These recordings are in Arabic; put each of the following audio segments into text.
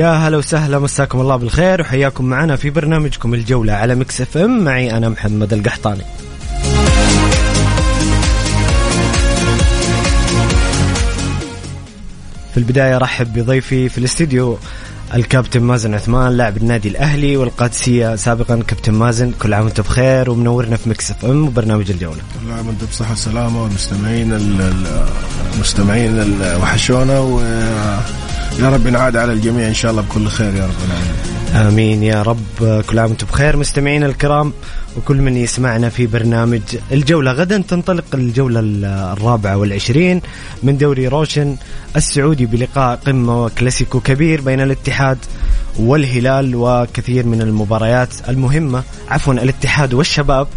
يا هلا وسهلا مساكم الله بالخير وحياكم معنا في برنامجكم الجولة على Mix FM. معي أنا محمد القحطاني. في البداية رحب بضيفي في الاستديو الكابتن مازن عثمان لاعب النادي الأهلي والقادسية سابقا كابتن مازن. كل عام وأنت بخير ومنورنا في Mix FM وبرنامج الجولة. كل عام وأنت بصحة وسلامة والمستمعين المستمعين وحشونا ويا رب ينعاد على الجميع إن شاء الله بكل خير يا رب العالمين. آمين يا رب. كل عام وأنتم بخير. مستمعينا الكرام وكل من يسمعنا في برنامج الجولة. غدا تنطلق الجولة الرابعة والعشرين من دوري روشن السعودي بلقاء قمة وكلاسيكو كبير بين الاتحاد والهلال وكثير من المباريات المهمة. عفوا الاتحاد والشباب.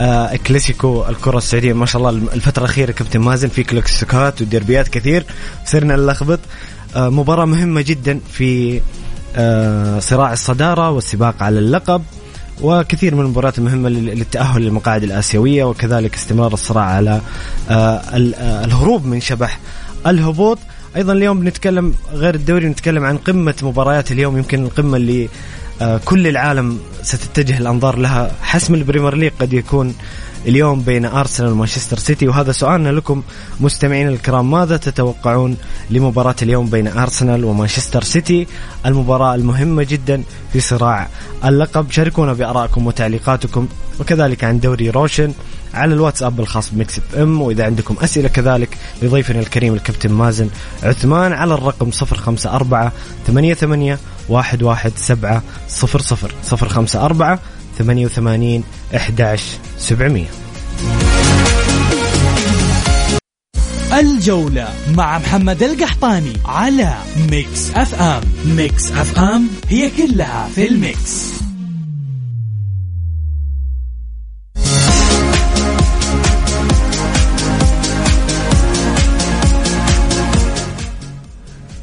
آه كلاسيكو الكرة السعودية ما شاء الله الفترة الأخيرة كابتن مازن في كلاسيكوات وديربيات كثير. صرنا نلخبط. مباراة مهمة جدا في آه صراع الصدارة والسباق على اللقب وكثير من المباريات المهمة للتأهل للمقاعد الآسيوية وكذلك استمرار الصراع على آه الهروب من شبح الهبوط. أيضا اليوم بنتكلم غير الدوري نتكلم عن قمة مباريات اليوم. يمكن القمة اللي آه كل العالم ستتجه الأنظار لها. حسم ال Premier League قد يكون اليوم بين أرسنال ومانشستر سيتي. وهذا سؤالنا لكم مستمعين الكرام. ماذا تتوقعون لمباراة اليوم بين أرسنال ومانشستر سيتي؟ المباراة المهمة جدا في صراع اللقب. شاركونا بآرائكم وتعليقاتكم وكذلك عن دوري روشن على الواتساب الخاص ب Mix FM. وإذا عندكم أسئلة كذلك لضيفنا الكريم الكابتن مازن عثمان على الرقم 054 88 11700 054 88 11 700 الجولة مع محمد القحطاني على Mix FM. Mix FM هي كلها في ال mix.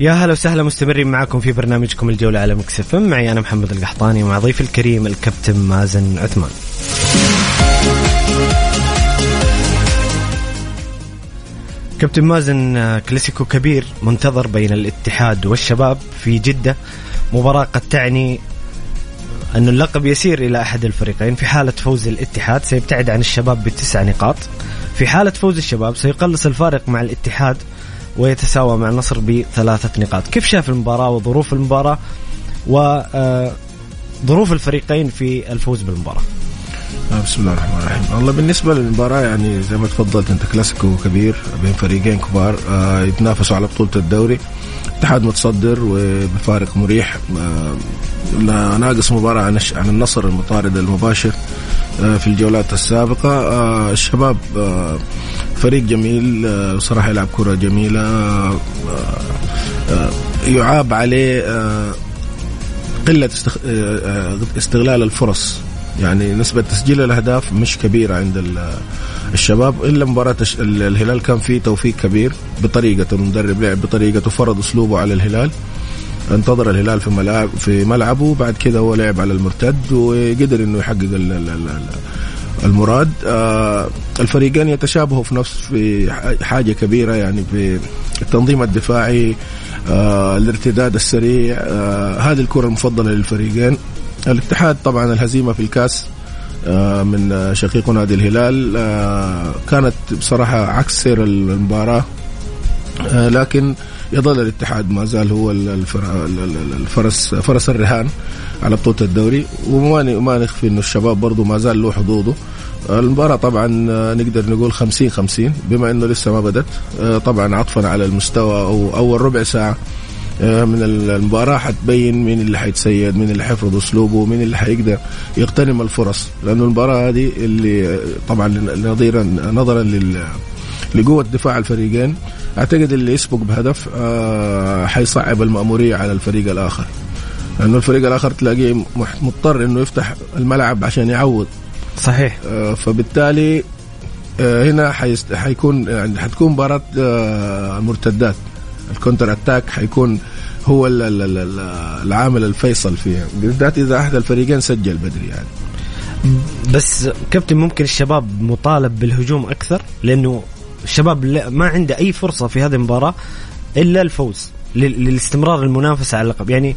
يا هلا وسهلا مستمرين معكم في برنامجكم الجولة على مكسف معي أنا محمد القحطاني ومع ضيف الكريم الكابتن مازن عثمان. كابتن مازن كلاسيكو كبير منتظر بين الاتحاد والشباب في جدة. مباراة قد تعني أن اللقب يسير إلى أحد الفريقين في حالة فوز الاتحاد سيبتعد عن الشباب بتسع نقاط. في حالة فوز الشباب سيقلص الفارق مع الاتحاد ويتساوى مع النصر بثلاثة نقاط. كيف شاف المباراة وظروف المباراة وظروف الفريقين في الفوز بالمباراة؟ بسم الله الرحمن الرحيم. والله بالنسبة للمباراة يعني زي ما تفضلت أنت كلاسيكو كبير بين فريقين كبار آه يتنافسوا على بطولة الدوري. الاتحاد متصدر وبفارق مريح. آه ناقص مباراة عن النصر المطارد المباشر آه في الجولات السابقة. آه الشباب فريق جميل صراحة يلعب كرة جميلة. يعاب عليه قلة استغلال الفرص. يعني نسبة تسجيل الأهداف مش كبيرة عند الشباب إلا مباراة الهلال كان فيه توفيق كبير بطريقة المدرب لعب بطريقته فرض أسلوبه على الهلال. انتظر الهلال في ملعب في ملعبه وبعد كده هو لعب على المرتد وقدر إنه يحقق ال ال ال المراد. آه، الفريقين يتشابهوا في نفس في حاجة كبيرة يعني في التنظيم الدفاعي آه، الارتداد السريع هذه الكرة المفضلة للفريقين. الاتحاد طبعا الهزيمة في الكاس من شقيق نادي الهلال كانت بصراحة عكس سير المباراة لكن يظل الاتحاد ما زال هو الفرس فرس الرهان على بطولة الدوري. وما ما نخفي إنه الشباب برضه ما زال له حظوظه. المباراة طبعا نقدر نقول 50 50 بما إنه لسه ما بدت طبعا عطفا على المستوى أو أول ربع ساعة. من المباراة حتبين مين اللي حيتسيد مين اللي حيفرض أسلوبه مين اللي حيقدر يغتنم الفرص. لأنه المباراة هذه اللي طبعا نظيرا نظرا لقوة دفاع الفريقين أعتقد اللي يسبق بهدف آه حيصعب المأمورية على الفريق الآخر. لأنه الفريق الآخر تلاقيه مضطر إنه يفتح الملعب عشان يعوض. صحيح. آه فبالتالي آه هنا حيست... حيكون يعني حتكون مباراة آه مرتدات. الكونتر أتاك حيكون هو العامل الفيصل فيها بالذات إذا أحد الفريقين سجل بدري يعني. بس كابتن ممكن الشباب مطالب بالهجوم أكثر لأنه الشباب ما عنده أي فرصة في هذه المباراة إلا الفوز للاستمرار المنافسة على اللقب. يعني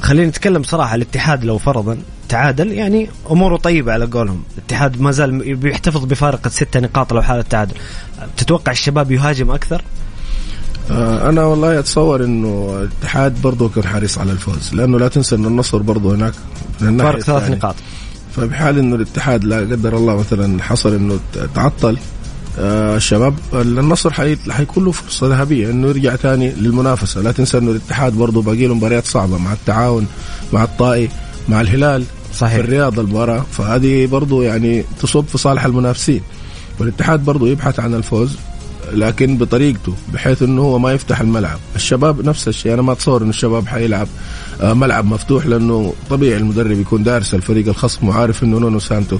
خلينا نتكلم صراحة الاتحاد لو فرضا تعادل يعني أموره طيبة على قولهم. الاتحاد ما زال بيحتفظ بفارق ستة نقاط لو حالة تعادل تتوقع الشباب يهاجم أكثر؟ أنا والله أتصور إنه الاتحاد برضه كان حريص على الفوز لأنه لا تنسى إنه النصر برضه هناك فارق ثلاث نقاط. فبحال إنه الاتحاد لا قدر الله مثلا حصل إنه تعطل آه الشباب النصر حيكون له فرصة ذهبية إنه يرجع ثاني للمنافسة. لا تنسى إنه الاتحاد برضه باقي له مباريات صعبة مع التعاون مع الطائي مع الهلال صحيح. في الرياض المباراة. فهذه برضه يعني تصب في صالح المنافسين. والاتحاد برضه يبحث عن الفوز. لكن بطريقته بحيث إنه هو ما يفتح الملعب. الشباب نفس الشيء أنا ما أتصور إنه الشباب حيلعب آه، ملعب مفتوح لأنه طبيعي المدرب يكون دارس الفريق الخصم وعارف إنه نونو سانتو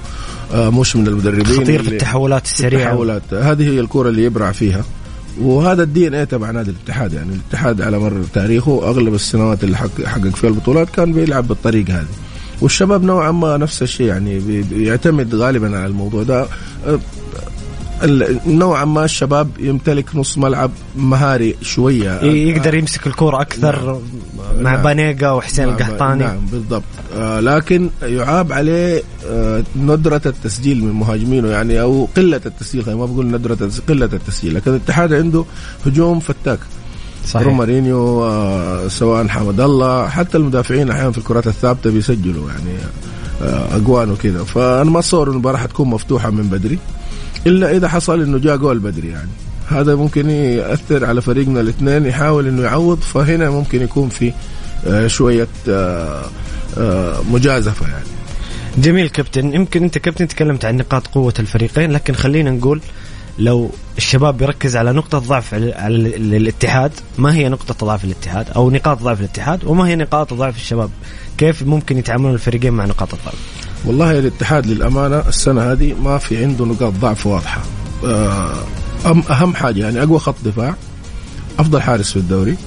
آه، مش من المدربين خطير في التحولات السريعة. التحولات. هذه هي الكرة اللي يبرع فيها. وهذا ال DNA تبع نادي الاتحاد يعني الاتحاد على مر تاريخه أغلب السنوات اللي حقق فيها البطولات كان بيلعب بالطريقة هذه. والشباب نوعا ما نفس الشيء يعني بيعتمد غالبا على الموضوع ده. آه، نوعا ما الشباب يمتلك نص ملعب مهاري شوية يقدر يمسك الكوره أكثر نعم. مع نعم. بانيجا وحسين نعم. القحطاني نعم بالضبط آه لكن يعاب عليه آه ندرة التسجيل من مهاجمينه يعني أو قلة التسجيل ما بقول ندرة قلة التسجيل لكن الاتحاد عنده هجوم فتاك صحيح مارينيو آه سواء حمد الله حتى المدافعين أحيانا في الكرات الثابتة بيسجلوا يعني آه أجوان وكذا فأنا ما أتصور المباراه حتكون مفتوحة من بدري إلا إذا حصل إنه جاء جول بدري يعني. هذا ممكن يأثر على فريقنا الاثنين يحاول إنه يعوض فهنا ممكن يكون في آه، شوية آه، آه، مجازفة يعني. جميل كابتن. يمكن أنت كابتن تكلمت عن نقاط قوة الفريقين لكن خلينا نقول لو الشباب بيركز على نقطة ضعف على الاتحاد ما هي نقطة ضعف الاتحاد؟ أو نقاط ضعف الاتحاد وما هي نقاط ضعف الشباب؟ كيف ممكن يتعاملون الفريقين مع نقاط الضعف؟ والله الاتحاد للأمانة السنة هذه ما في عنده نقاط ضعف واضحة. آه، أهم حاجة يعني أقوى خط دفاع أفضل حارس في الدوري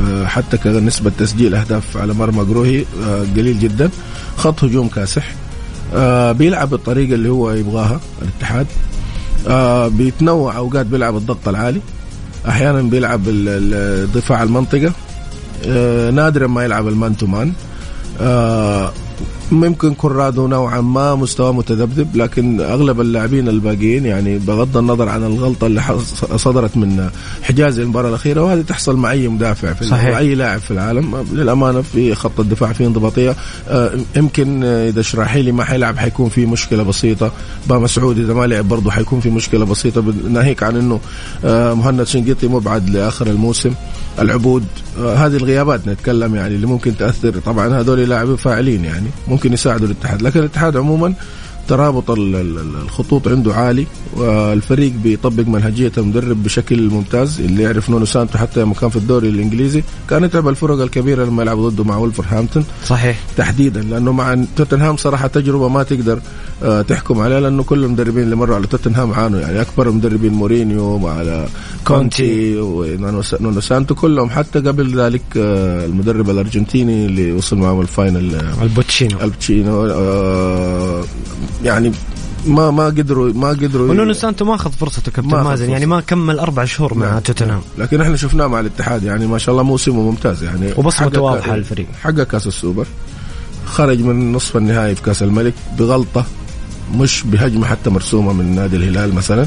آه، حتى كنسبة تسجيل أهداف على مرمى قروهي آه، قليل جدا. خط هجوم كاسح بيلعب بالطريقة اللي هو يبغاها الاتحاد. بيتنوع أوقات بيلعب الضغط العالي أحيانا بيلعب دفاع المنطقة. نادرا ما يلعب ال man to man ممكن كورادو نوعا ما مستوى متذبذب لكن أغلب اللاعبين الباقيين يعني بغض النظر عن الغلطة اللي صدرت من حجاز المباراة الأخيرة وهذه تحصل مع أي مدافع في صحيح. أي لاعب في العالم. للأمانة في خط الدفاع في انضباطية. آه، يمكن إذا شراحيلي ما حيلعب حيكون في مشكلة بسيطة. با مسعود إذا ما لعب برضه حيكون في مشكلة بسيطة. ناهيك عن إنه آه، مهند شنقيطي مبعد لآخر الموسم. العبود آه، هذه الغيابات نتكلم يعني اللي ممكن تأثر. طبعا هذول لاعبين فاعلين يعني. ممكن يساعدوا الاتحاد لكن الاتحاد عموما ترابط الخطوط عنده عالي والفريق بيطبق منهجية المدرب بشكل ممتاز اللي يعرف نونو سانتو حتى لما كان في الدوري الإنجليزي. كان يتعب الفرق الكبيرة لما يلعب ضده مع ولفرهامبتون صحيح. تحديدا لأنه مع توتنهام صراحة تجربة ما تقدر آه، تحكم عليها لأنه كل المدربين اللي مروا على توتنهام عانوا. يعني أكبر المدربين مورينيو مع كونتي ونونو سانتو كلهم حتى قبل ذلك آه، المدرب الأرجنتيني اللي وصل معهم ال final بوتشيتينو. بوتشيتينو يعني ما ما قدروا ما قدروا ونونو سانتو ما أخذ فرصته كابتن مازن يعني. ما كمل أربع شهور مع نعم. توتنهام لكن إحنا شفناه مع الاتحاد يعني ما شاء الله موسمه ممتاز يعني وبصمته واضحة على الفريق. حقق كاس السوبر خرج من نصف النهائي في كاس الملك بغلطة مش بهجمة حتى مرسومة من نادي الهلال مثلا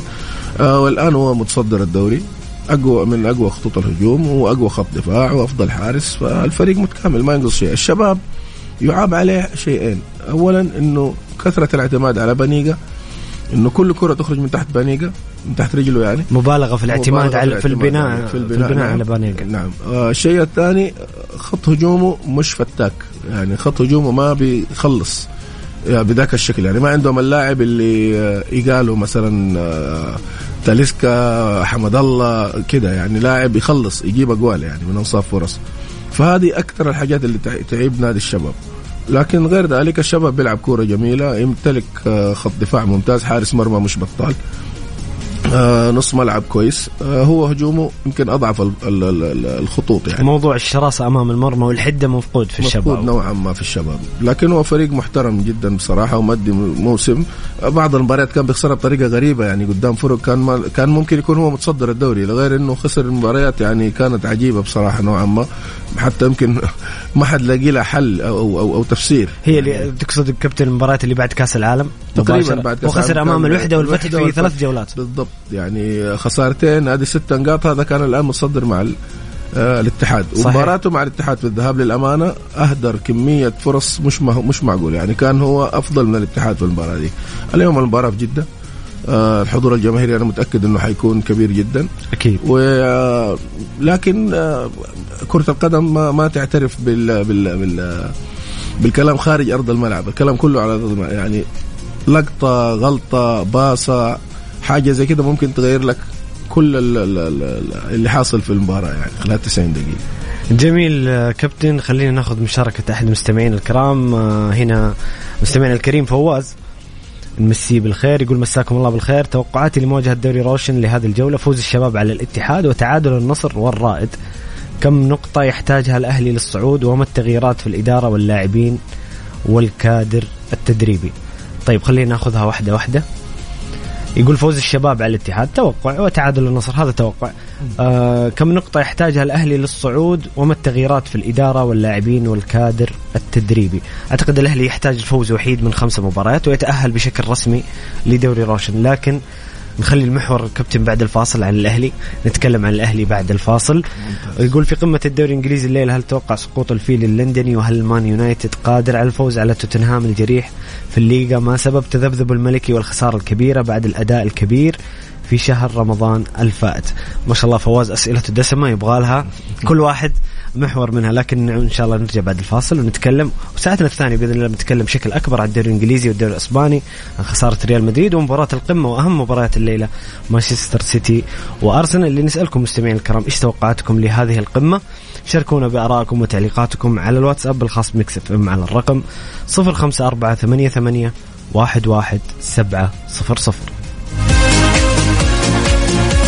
آه والآن هو متصدر الدوري اقوى من أقوى خطوط الهجوم وأقوى خط دفاع وأفضل حارس فالفريق متكامل ما ينقص شيء الشباب يعاب عليه شيئين. اولا إنه كثرة الاعتماد على بانيجا إنه كل كرة تخرج من تحت بانيجا من تحت رجله يعني. مبالغة في الاعتماد مبالغة على في البناء يعني في البناء, نعم. على بانيجا. نعم. آه الشيء الثاني خط هجومه مش فتاك. يعني خط هجومه ما بيخلص. يعني بذاك الشكل. يعني ما عندهم اللاعب اللي آه، يقالوا مثلا آه، تاليسكا حمد الله كده. يعني لاعب يخلص يجيب أقوال يعني من أنصاف فرص. فهذه أكثر الحاجات اللي تع- تعيب نادي الشباب. لكن غير ذلك الشباب بيلعب كورة جميلة يمتلك آه، خط دفاع ممتاز حارس مرمى مش بطال. آه نص ملعب كويس. آه هو هجومه يمكن أضعف ال- ال- ال- ال- الخطوط يعني. موضوع الشراسة أمام المرمى والحدة مفقود في مفقود الشباب نوعا ما في الشباب. لكن هو فريق محترم جدا بصراحة ومدي موسم. بعض المباريات كان بيخسرها بطريقة غريبة يعني قدام فرق. كان ما كان ممكن يكون هو متصدر الدوري. لغير إنه خسر المباريات يعني كانت عجيبة بصراحة نوعا ما. حتى يمكن ما حد لاقي لها حل أو أو, أو, تفسير. هي اللي تقصد كابتن المباريات اللي بعد كأس العالم؟ تقريبا. بعد كأس وخسر أمام الوحدة والفتح في. ثلاث جولات. بالضبط. يعني خسارتين هذه ست نقاط هذا كان الآن متصدر مع آه الاتحاد. ومباراته مع الاتحاد في الذهاب للأمانة أهدر كمية فرص مش مش معقول. يعني كان هو أفضل من الاتحاد في المباراة دي. اليوم المباراة في جدة؟ الحضور الجماهيري أنا متأكد إنه حيكون كبير جدا. أكيد. و آه، لكن آه، كرة القدم ما, ما تعترف بال بال بال بالكلام خارج أرض الملعب. الكلام كله على أرض الملعب. يعني لقطة غلطة باصه حاجة زي كده ممكن تغير لك كل ال- ال- ال- اللي حاصل في المباراة يعني. خلال 90 دقيقة. جميل آه، كابتن خلينا ناخذ مشاركة أحد المستمعين الكرام. آه، هنا مستمعنا الكريم فواز. نمسيه بالخير يقول مساكم الله بالخير. توقعاتي لمواجهة دوري روشن لهذه الجولة فوز الشباب على الاتحاد وتعادل النصر والرائد. كم نقطة يحتاجها الأهلي للصعود وما التغييرات في الإدارة واللاعبين والكادر التدريبي؟ طيب خلينا ناخذها واحدة واحدة. يقول فوز الشباب على الاتحاد. توقع وتعادل النصر هذا توقع. آه كم نقطة يحتاجها الأهلي للصعود وما التغييرات في الإدارة واللاعبين والكادر التدريبي؟ أعتقد الأهلي يحتاج الفوز وحيد من خمسة مباريات ويتأهل بشكل رسمي لدوري روشن لكن نخلي المحور كابتن بعد الفاصل عن الأهلي نتكلم عن الأهلي بعد الفاصل. يقول في قمة الدوري الإنجليزي الليلة هل توقع سقوط الفيل اللندني وهل مان يونايتد قادر على الفوز على توتنهام الجريح في الليغا؟ ما سبب تذبذب الملكي والخسارة الكبيرة بعد الأداء الكبير في شهر رمضان الفائت ما شاء الله فواز أسئلته دسمة يبغى لها كل واحد محور منها لكن إن شاء الله نرجع بعد الفاصل ونتكلم. وساعتنا الثانية بإذن الله بنتكلم بشكل أكبر عن الدوري الإنجليزي والدوري الإسباني عن خسارة ريال مدريد ومباراة القمة وأهم مباريات الليلة مانشستر سيتي وأرسنال. اللي نسألكم مستمعين الكرام إيش توقعاتكم لهذه القمة؟ شاركونا بآرائكم وتعليقاتكم على الواتساب الخاص بمكس إف إم على الرقم 05488 11700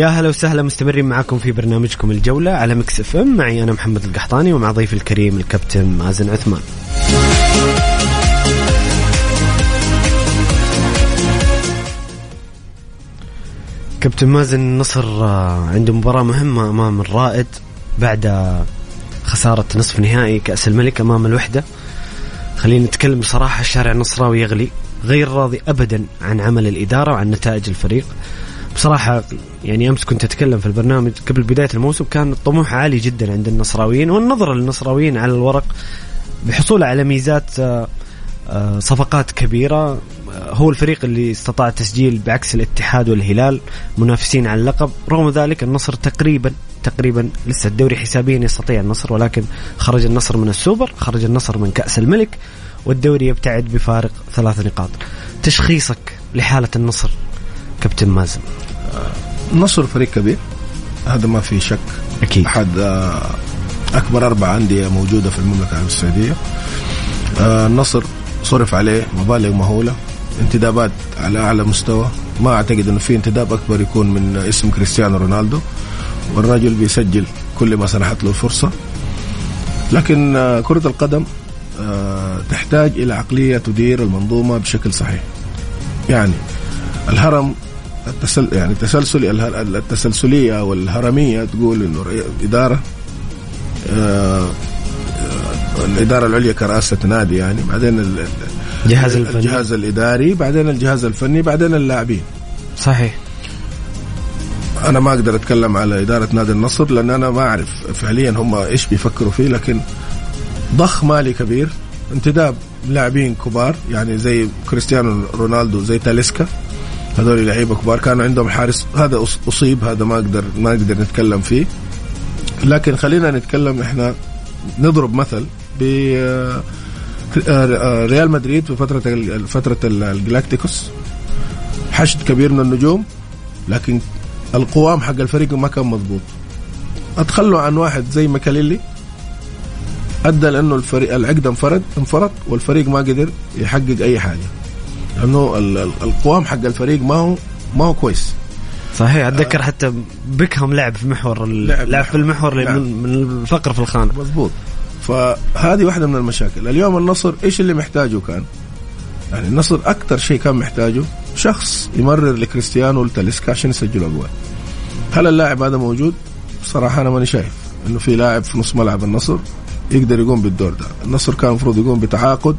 يا هلا وسهلا مستمرين معكم في برنامجكم الجولة على مكس إف إم. معي أنا محمد القحطاني ومع ضيفي الكريم الكابتن مازن عثمان. كابتن مازن النصر آه، عنده مباراة مهمة أمام الرائد بعد خسارة نصف نهائي كأس الملك أمام الوحدة. خلينا نتكلم بصراحة الشارع النصراوي يغلي غير راضي أبدا عن عمل الإدارة وعن نتائج الفريق. بصراحة يعني أمس كنت أتكلم في البرنامج قبل بداية الموسم كان الطموح عالي جدا عند النصراويين والنظرة للنصراويين على الورق بحصوله على ميزات آه، آه، صفقات كبيرة آه، هو الفريق اللي استطاع تسجيل بعكس الاتحاد والهلال منافسين على اللقب رغم ذلك النصر تقريبا تقريبا لسه الدوري حسابيا يستطيع النصر ولكن خرج النصر من السوبر خرج النصر من كأس الملك والدوري يبتعد بفارق ثلاث نقاط. تشخيصك لحالة النصر كابتن مازن. النصر فريق كبير هذا ما في شك. أكيد. أحد آه، أكبر أربع أندية موجودة في المملكة العربيه السعودية. آه، النصر صرف عليه مبالغ مهولة انتدابات على أعلى مستوى. ما أعتقد إنه في انتداب أكبر يكون من اسم كريستيانو رونالدو. والرجل بيسجل كل ما سنحت له الفرصه لكن آه، كرة القدم آه، تحتاج إلى عقلية تدير المنظومة بشكل صحيح. يعني الهرم التسل يعني التسلسل التسلسلية والهرمية تقول إنه إدارة آه، آه، الإدارة العليا كرئاسة نادي يعني بعدين ال- ال- جهاز الفني. الجهاز الإداري بعدين الجهاز الفني بعدين اللاعبين. صحيح. أنا ما أقدر أتكلم على إدارة نادي النصر لأن أنا ما أعرف فعليا هم إيش بيفكروا فيه لكن ضخ مالي كبير انتداب لاعبين كبار يعني زي كريستيانو رونالدو زي تاليسكا. هذول لعيبة كبار. كانوا عندهم حارس هذا أصيب هذا ما أقدر ما نقدر نتكلم فيه. لكن خلينا نتكلم إحنا نضرب مثل ب آه، آه، ريال مدريد في فترة فترة ال- الجلاكتيكوس. حشد كبير من النجوم لكن القوام حق الفريق ما كان مضبوط. أتخلوا عن واحد زي ماكاليلي أدى لأنه الفريق العقد انفرد انفرط والفريق ما قدر يحقق أي حاجة. لأنه ال- ال- القوام حق الفريق ما هو ما هو كويس. صحيح أتذكر حتى بيكهام لعب في محور لعب لعب. في المحور نعم. من من الفقر في الخانة. مضبوط. فهذه واحدة من المشاكل. اليوم النصر إيش اللي محتاجه كان؟ يعني النصر أكثر شيء كان محتاجه شخص يمرر لكريستيانو ولتاليسكا عشان يسجلوا أجوال. هل اللاعب هذا موجود؟ صراحة أنا ماني شايف إنه في لاعب في نص ملعب النصر يقدر يقوم بالدور ده. النصر كان المفروض يقوم بتعاقد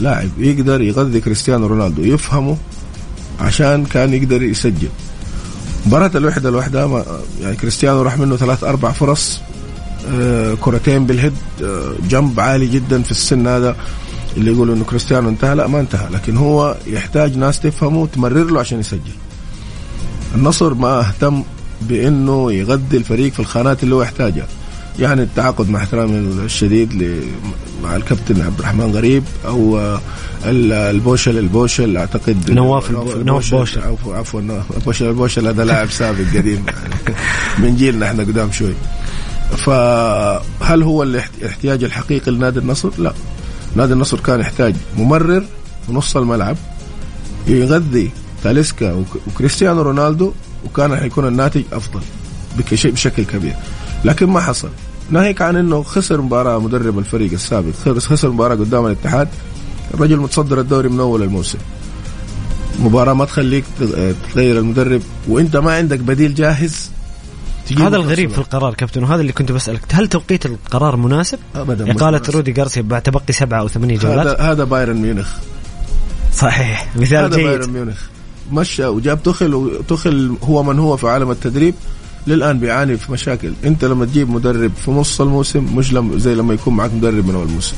لاعب يقدر يغذي كريستيانو رونالدو يفهمه عشان كان يقدر يسجل. مباراة الوحدة لوحدها ما- يعني كريستيانو راح منه ثلاث أربع فرص آه، كرتين بالهيد آه، جنب عالي جدا في السن هذا اللي يقولوا إنه كريستيانو انتهى. لا ما انتهى لكن هو يحتاج ناس تفهمه وتمرر له عشان يسجل. النصر ما اهتم بإنه يغذي الفريق في الخانات اللي هو يحتاجها. يعني التعاقد مع احترامي الشديد مع الكابتن عبد الرحمن غريب أو ال- البوشل البوشل أعتقد نواف نواف بوشل. عفوا بوشل البوشل هذا لاعب سابق قديم من جيلنا إحنا قدام شوي فهل هو الاحت- الاحتياج الحقيقي لنادي النصر؟ لا نادي النصر كان يحتاج ممرر في نص الملعب يغذي تاليسكا وك- وكريستيانو رونالدو وكان حيكون الناتج أفضل بشكل كبير لكن ما حصل. ناهيك عن إنه خسر مباراة مدرب الفريق السابق. خسر- خسر مباراة قدام الاتحاد. الرجل متصدر الدوري من أول الموسم. مباراة ما تخليك تغ- تغير المدرب. وإنت ما عندك بديل جاهز هذا الغريب في القرار كابتن وهذا اللي كنت بسألك. هل توقيت القرار مناسب؟ ابدا إقالة. رودي جارسيا بعد تبقي سبعة أو ثمانية جولات؟ هذا هذا بايرن ميونخ. صحيح. مثال هذا بايرن جيد ميونخ. مشى وجاب تخل وتخل هو من هو في عالم التدريب. للآن بيعاني في مشاكل. أنت لما تجيب مدرب في نص الموسم مش لم زي لما يكون معك مدرب من أول الموسم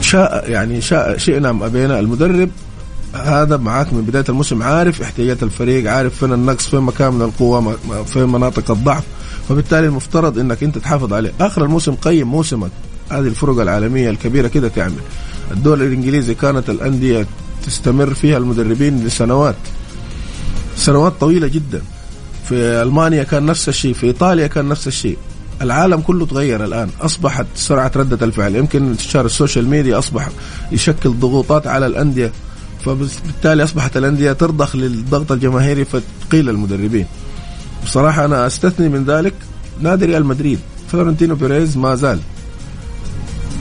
شاء يعني شاء شئنا ام أبينا. المدرب هذا معاك من بداية الموسم عارف احتياجات الفريق عارف فين النقص فين مكان من القوه فين مناطق الضعف. فبالتالي المفترض إنك أنت تحافظ عليه. آخر الموسم قيم موسمك. هذه الفرق العالمية الكبيرة كده تعمل. الدول الإنجليزي كانت الأندية تستمر فيها المدربين لسنوات. سنوات طويلة جدا. في ألمانيا كان نفس الشيء في إيطاليا كان نفس الشيء. العالم كله تغير الآن أصبحت سرعة ردة الفعل. يمكن انتشار ال social media أصبح يشكل ضغوطات على الأندية فبالتالي أصبحت الأندية ترضخ للضغط الجماهيري فتقيل المدربين. بصراحة أنا أستثني من ذلك نادي ريال مدريد. فلورنتينو بيريز ما زال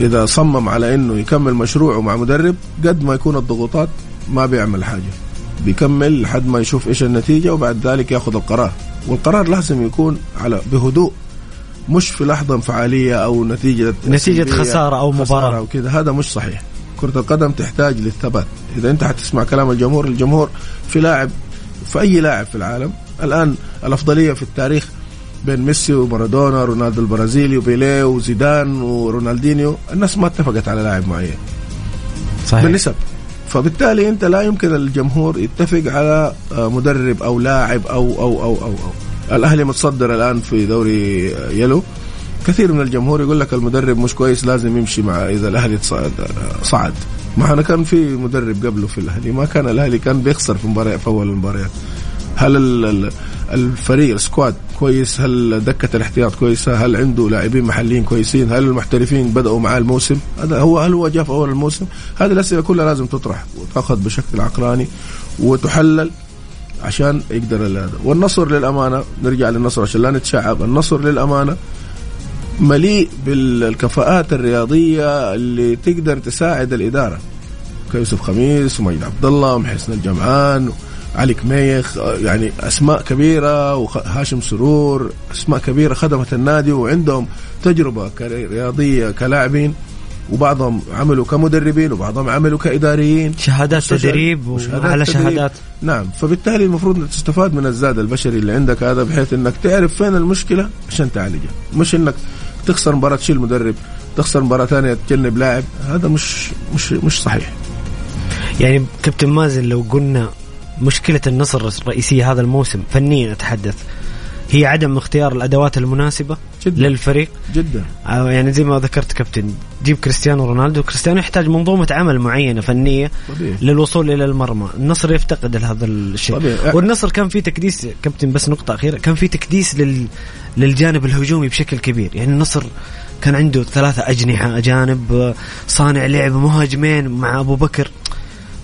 إذا صمم على إنه يكمل مشروعه مع مدرب قد ما يكون الضغوطات ما بيعمل حاجة. بيكمل لحد ما يشوف إيش النتيجة وبعد ذلك ياخذ القرار. والقرار لازم يكون على بهدوء مش في لحظة انفعالية أو نتيجة خسارة أو خسارة مباراة. أو كذا هذا مش صحيح. كرة القدم تحتاج للثبات. إذا أنت حتسمع كلام الجمهور الجمهور في لاعب في أي لاعب في العالم الآن الأفضلية في التاريخ بين ميسي ومارادونا رونالدو البرازيلي وبيليه وزيدان ورونالدينيو الناس ما اتفقت على لاعب معين. صحيح. بالنسب. فبالتالي انت لا يمكن الجمهور يتفق على آه، مدرب أو لاعب أو أو أو أو, أو. الاهلي متصدر الان في دوري آه، يلو. كثير من الجمهور يقول لك المدرب مش كويس لازم يمشي مع اذا الاهلي آه، صعد. ما أنا كان في مدرب قبله في الاهلي ما كان الاهلي كان بيخسر في مباريات في اول المباريات. هل ال- ال- الفريق السكواد كويس؟ هل دكة الاحتياط كويسة؟ هل عنده لاعبين محليين كويسين؟ هل المحترفين بدأوا معاه الموسم؟ هذا هو هل هو جاء في أول الموسم؟ هذه الأسئلة كلها لازم تطرح وتأخذ بشكل عقلاني وتحلل عشان يقدر هذا. والنصر للأمانة نرجع للنصر عشان لا نتشعب. النصر للأمانة مليء بالكفاءات الرياضية اللي تقدر تساعد الإدارة. كيوسف خميس ومجد عبد الله ومحسن الجمعان علي كميخ يعني أسماء كبيرة وهاشم سرور أسماء كبيرة خدمت النادي وعندهم تجربة رياضيه كلاعبين وبعضهم عملوا كمدربين وبعضهم عملوا كإداريين. شهادات تدريب وشهادات وعلى. شهادات. نعم فبالتالي المفروض إنك تستفاد من الزاد البشري اللي عندك هذا بحيث إنك تعرف فين المشكلة عشان تعالجها. مش إنك تخسر مباراة تشيل مدرب تخسر مباراة ثانية تجنب لاعب. هذا مش مش مش صحيح. يعني كابتن مازن لو قلنا مشكلة النصر الرئيسية هذا الموسم فنيا أتحدث. هي عدم اختيار الأدوات المناسبة جدا. للفريق. جدا. آه، يعني زي ما ذكرت كابتن جيب كريستيانو رونالدو. كريستيانو يحتاج منظومة عمل معينة فنية طبيعي. للوصول إلى المرمى. النصر يفتقد هذا الشيء. طبيعي. والنصر كان في تكديس كابتن بس نقطة أخيرة كان في تكديس لل... للجانب الهجومي بشكل كبير. يعني النصر كان عنده ثلاثة أجنحة أجانب آه، صانع لعب مهاجمين مع أبو بكر.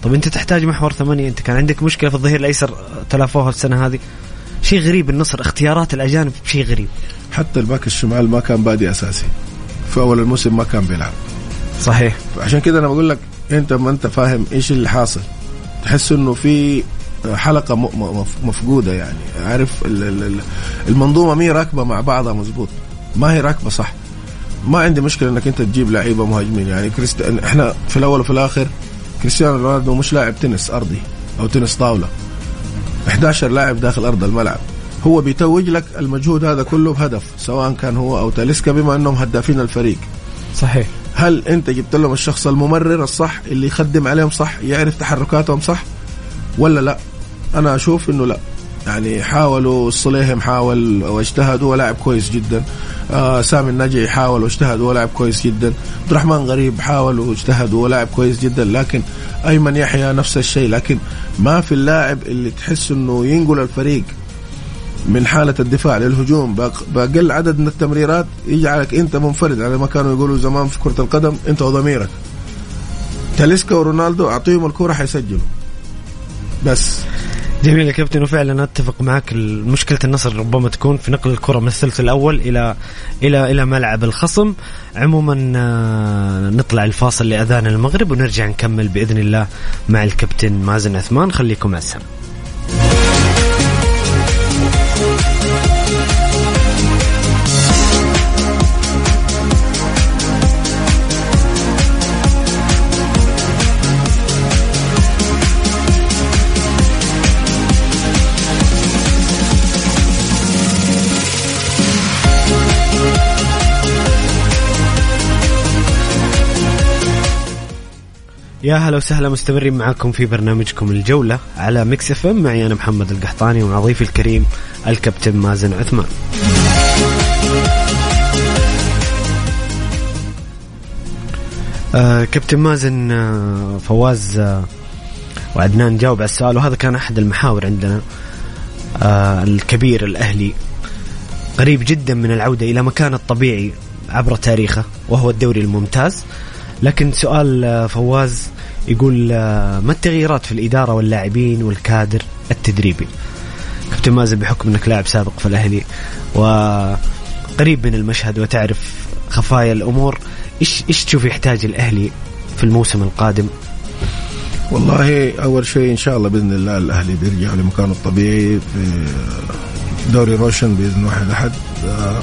طب أنت تحتاج محور ثمانية أنت كان عندك مشكلة في الظهير الأيسر آه، تلافوها السنة هذه. شيء غريب النصر اختيارات الأجانب شيء غريب. حتى الباك الشمال ما كان بادي أساسي. في أول الموسم ما كان بيلعب. صحيح. عشان كده أنا بقول لك أنت ما أنت فاهم إيش اللي حاصل. تحس إنه في حلقة مفقودة يعني. عارف ال- ال- ال- المنظومة مي راكبة مع بعضها مزبوط ما هي راكبة صح. ما عندي مشكلة إنك أنت تجيب لعيبة مهاجمين. يعني كريست... إحنا في الأول وفي الآخر كريستيانو رونالدو مش لاعب تنس أرضي أو تنس طاولة. 11 لاعب داخل أرض الملعب. هو بيتوج لك المجهود هذا كله بهدف سواء كان هو أو تاليسكا بما أنهم هدافين الفريق. صحيح. هل أنت جبت لهم الشخص الممرر الصح اللي يخدم عليهم صح يعرف تحركاتهم صح؟ ولا لا؟ أنا أشوف إنه لا. يعني حاولوا الصليهم حاول واجتهد هو لاعب كويس جدا. آه سامي النجعي حاول واجتهد هو لاعب كويس جدا. عبد الرحمن غريب حاول واجتهد هو لاعب كويس جدا لكن أيمن يحيى نفس الشيء. لكن ما في اللاعب اللي تحس إنه ينقل الفريق من حالة الدفاع للهجوم. بأق- بأقل عدد من التمريرات يجعلك أنت منفرد على ما كانوا يقولوا زمان في كرة القدم. أنت وضميرك. تاليسكا ورونالدو أعطيهم الكرة حيسجلوا. بس. جميل يا كابتن وفعلا أتفق معك. مشكلة النصر ربما تكون في نقل الكرة من الثلث الأول إلى إلى إلى ملعب الخصم. عموما آه، نطلع الفاصل لأذان المغرب ونرجع نكمل بإذن الله مع الكابتن مازن عثمان. خليكم مع السلامه يا هلا وسهلا مستمرين معاكم في برنامجكم الجولة على ميكس اف ام. معي أنا محمد القحطاني ومع ضيفي الكريم الكابتن مازن عثمان. آه كابتن مازن آه فواز آه وعدنان نجاوب على السؤال وهذا كان أحد المحاور عندنا آه الكبير الأهلي. قريب جدا من العودة إلى مكانه الطبيعي عبر تاريخه وهو الدوري الممتاز. لكن سؤال آه، فواز يقول آه، ما التغييرات في الإدارة واللاعبين والكادر التدريبي؟ كابتن مازن بحكم أنك لاعب سابق في الأهلي وقريب من المشهد وتعرف خفايا الأمور إيش إيش تشوف يحتاج الأهلي في الموسم القادم؟ والله أول شيء إن شاء الله بإذن الله الأهلي بيرجع لمكانه الطبيعي في دوري روشن بإذن واحد أحد. آه،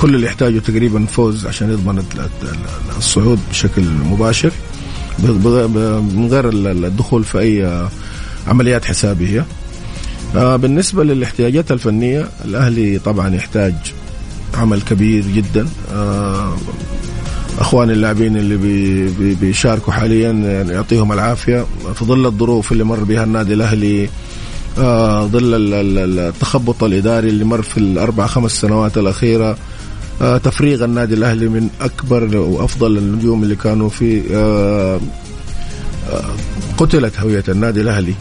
كل اللي يحتاجه تقريبا فوز عشان يضمن ال- ال- الصعود بشكل مباشر من غير ال- ال- الدخول في أي آه، عمليات حسابية. آه، بالنسبة للاحتياجات الفنية الأهلي طبعا يحتاج عمل كبير جدا. إخواني اللاعبين اللي بي بي بيشاركوا حاليا يعني يعطيهم العافية. في ظل الظروف اللي مر بها النادي الأهلي ظل ال- ال- التخبط الإداري اللي مر في الأربع خمس سنوات الأخيرة آه تفريغ النادي الأهلي من أكبر وأفضل النجوم اللي كانوا في آه قتلت هوية النادي الأهلي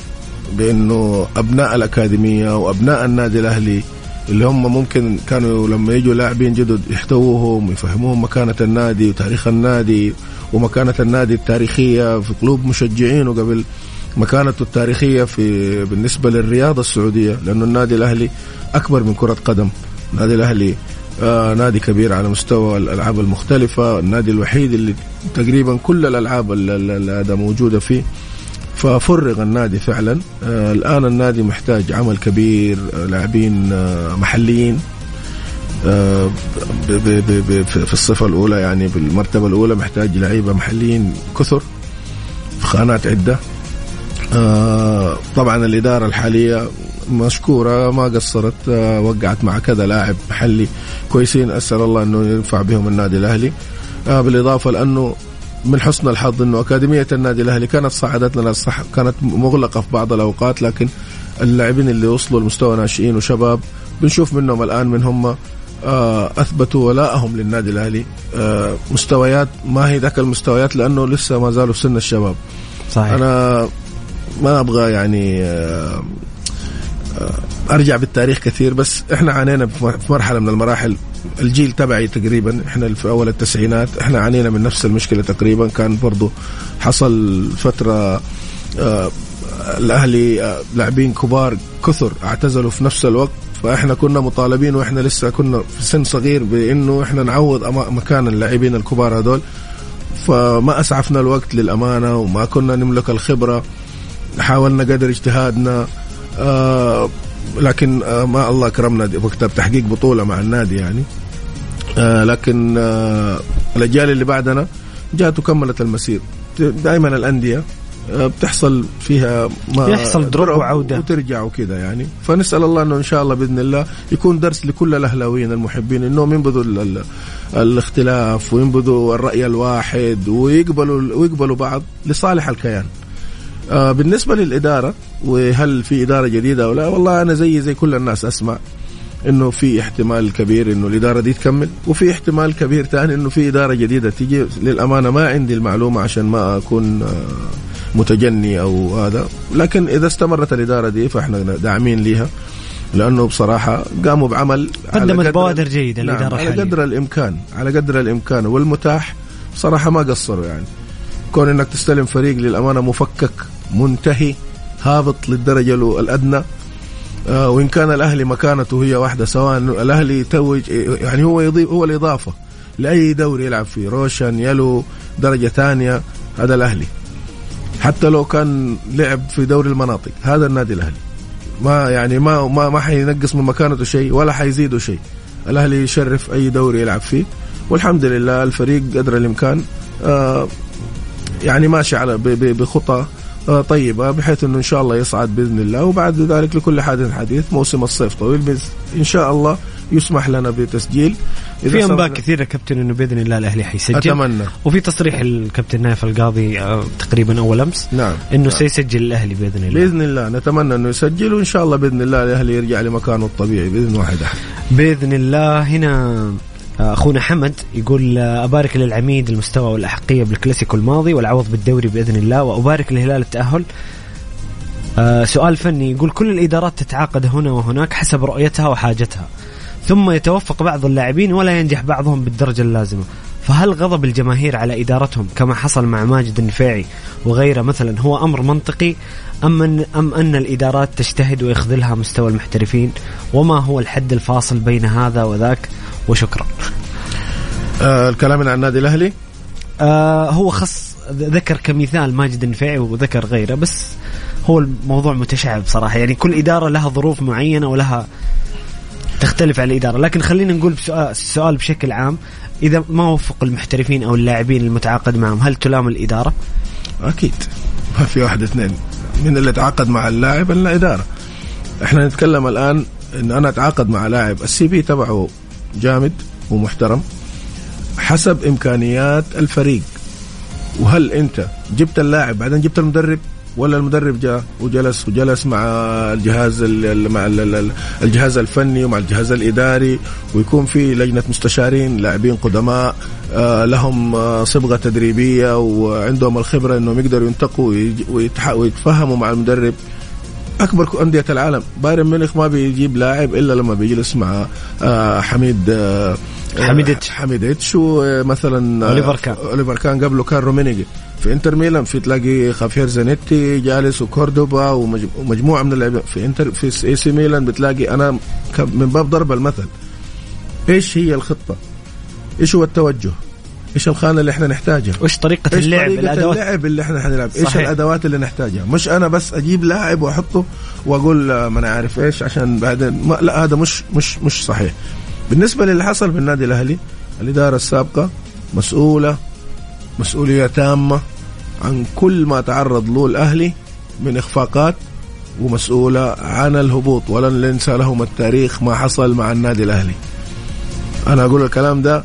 بأنه أبناء الأكاديمية وأبناء النادي الأهلي اللي هم ممكن كانوا لما يجوا لاعبين جدد يحتووهم ويفهموهم مكانة النادي وتاريخ النادي ومكانة النادي التاريخية في قلوب مشجعينه قبل مكانته التاريخية في بالنسبة للرياضة السعودية لأنه النادي الأهلي أكبر من كرة قدم. النادي الأهلي آه نادي كبير على مستوى الألعاب المختلفة. النادي الوحيد اللي تقريبا كل الألعاب اللي موجودة فيه. ففرغ النادي فعلا. آه الآن النادي محتاج عمل كبير آه لاعبين آه محليين. آه في الصفة الأولى يعني بالمرتبة الأولى محتاج لعيبة محليين كثر. في خانات عدة. آه طبعا الإدارة الحالية مشكورة ما قصرت آه وقعت مع كذا لاعب محلي كويسين. أسأل الله أنه ينفع بهم النادي الأهلي. آه بالإضافة لأنه من حسن الحظ أنه أكاديمية النادي الأهلي كانت صعدت لنا الصح كانت مغلقة في بعض الأوقات لكن اللاعبين اللي وصلوا لمستوى ناشئين وشباب بنشوف منهم الآن من هم أثبتوا ولائهم للنادي الأهلي. مستويات ما هي ذاك المستويات لأنه لسه ما زالوا في سن الشباب. صحيح. أنا ما أبغى يعني آه أرجع بالتاريخ كثير بس إحنا عانينا في مرحلة من المراحل. الجيل تبعي تقريبا إحنا في أول التسعينات إحنا عانينا من نفس المشكلة تقريبا. كان برضو حصل فترة آه الأهلي آه لاعبين كبار كثر اعتزلوا في نفس الوقت. فإحنا كنا مطالبين وإحنا لسه كنا في سن صغير بإنه إحنا نعوض مكان اللاعبين الكبار هذول. فما أسعفنا الوقت للأمانة وما كنا نملك الخبرة. حاولنا قدر اجتهادنا آه لكن آه ما الله كرمنا وقتها بتحقيق بطولة مع النادي يعني. آه لكن آه الأجيال اللي بعدنا جاءت وكملت المسير. دائما الأندية آه بتحصل فيها ما يحصل دروب وعودة. وترجع وكذا يعني. فنسأل الله إنه إن شاء الله بإذن الله يكون درس لكل الأهلاويين المحبين انهم ينبذوا الاختلاف وينبذوا الرأي الواحد ويقبلوا ويقبلوا بعض لصالح الكيان. آه بالنسبة للإدارة وهل في إدارة جديدة أو لا والله أنا زي زي كل الناس أسمع إنه في احتمال كبير إنه الإدارة دي تكمل وفي احتمال كبير ثاني إنه في إدارة جديدة تيجي. للأمانة ما عندي المعلومة عشان ما أكون متجني أو هذا. لكن إذا استمرت الإدارة دي فإحنا داعمين ليها لأنه بصراحة قاموا بعمل قدمت بوادر جيدة نعم الاداره على قدر الإمكان على قدر الإمكان. والمتاح صراحة ما قصروا يعني. كون إنك تستلم فريق للأمانة مفكك منتهي هابط للدرجة الأدنى. آه وإن كان الأهلي مكانته هي واحدة سواء الأهلي يتوج يعني هو يضيف هو الإضافة لأي دوري يلعب فيه روشن يلو درجة ثانية هذا الأهلي. حتى لو كان لعب في دوري المناطق هذا النادي الأهلي. ما يعني ما ما ما حينقص من مكانته شيء ولا حيزيده شيء. الأهلي يشرف أي دوري يلعب فيه والحمد لله الفريق قدر الإمكان. آه يعني ماشي على بخطى طيبة بحيث إنه إن شاء الله يصعد بإذن الله. وبعد ذلك لكل حادث حديث موسم الصيف طويل بس إن شاء الله يسمح لنا بتسجيل. في أنباء كثيرة كابتن إنه بإذن الله الأهلي حيسجل. أتمنى. وفي تصريح الكابتن نايف القاضي تقريبا أول أمس نعم. إنه نعم. سيسجل الأهلي بإذن الله. بإذن الله. نتمنى إنه يسجل وإن شاء الله بإذن الله الأهلي يرجع لمكانه الطبيعي بإذن واحد احد بإذن الله. هنا أخونا حمد يقول أبارك للعميد المستوى والأحقية بالكلاسيكو الماضي والعوض بالدوري بإذن الله وأبارك للهلال التأهل. آه سؤال فني يقول كل الإدارات تتعاقد هنا وهناك حسب رؤيتها وحاجتها ثم يتوفق بعض اللاعبين ولا ينجح بعضهم بالدرجة اللازمة فهل غضب الجماهير على إدارتهم كما حصل مع ماجد النفيعي وغيره مثلا هو أمر منطقي أم ان أم أن الإدارات تجتهد ويخذلها مستوى المحترفين وما هو الحد الفاصل بين هذا وذاك؟ وشكرا. آه الكلام عن النادي الأهلي؟ آه هو خص ذكر كمثال ماجد النفيعي وذكر غيره بس هو الموضوع متشعب صراحة يعني كل إدارة لها ظروف معينة ولها تختلف على الإدارة لكن خلينا نقول السؤال بشكل عام إذا ما وفق المحترفين أو اللاعبين المتعاقد معهم هل تلام الإدارة؟ أكيد ما في واحد اثنين من اللي تعاقد مع اللاعب الإدارة إحنا نتكلم الآن إن أنا أتعاقد مع لاعب السي في تبعه جامد ومحترم حسب إمكانيات الفريق. وهل أنت جبت اللاعب بعدين جبت المدرب ولا المدرب جاء وجلس وجلس مع الجهاز مع الجهاز الفني ومع الجهاز الإداري ويكون في لجنة مستشارين لاعبين قدماء آه، لهم آه، صبغة تدريبية وعندهم الخبرة إنهم يقدروا ينتقوا ويتفهموا مع المدرب. أكبر أندية العالم. بايرن ميونخ ما بيجيب لاعب إلا لما بيجلس مع آه، حميد حميدتش حميدتش ومثلا أوليفر كان. أوليفر كان قبله كان رومينيجي في إنتر ميلان في تلاقي خافير زانيتي جالس وكوردوبا ومجموعة من اللاعبين في إنتر في إي سي ميلان بتلاقي أنا من باب ضرب المثل. إيش هي الخطة؟ إيش هو التوجه؟ إيش الخانة اللي إحنا نحتاجها؟ وإيش طريقة إيش اللعب طريقة الأدوات اللعب اللي إحنا حنلعب؟ إيش الأدوات اللي نحتاجها؟ مش أنا بس أجيب لاعب وأحطه وأقول ما أنا عارف إيش عشان بعدين ما لا هذا مش مش مش صحيح. بالنسبة للي حصل في النادي الأهلي الإدارة السابقة مسؤولة مسؤولية تامة عن كل ما تعرض له الأهلي من إخفاقات ومسؤولة عن الهبوط ولن ننسى لهم التاريخ ما حصل مع النادي الأهلي. أنا أقول الكلام ده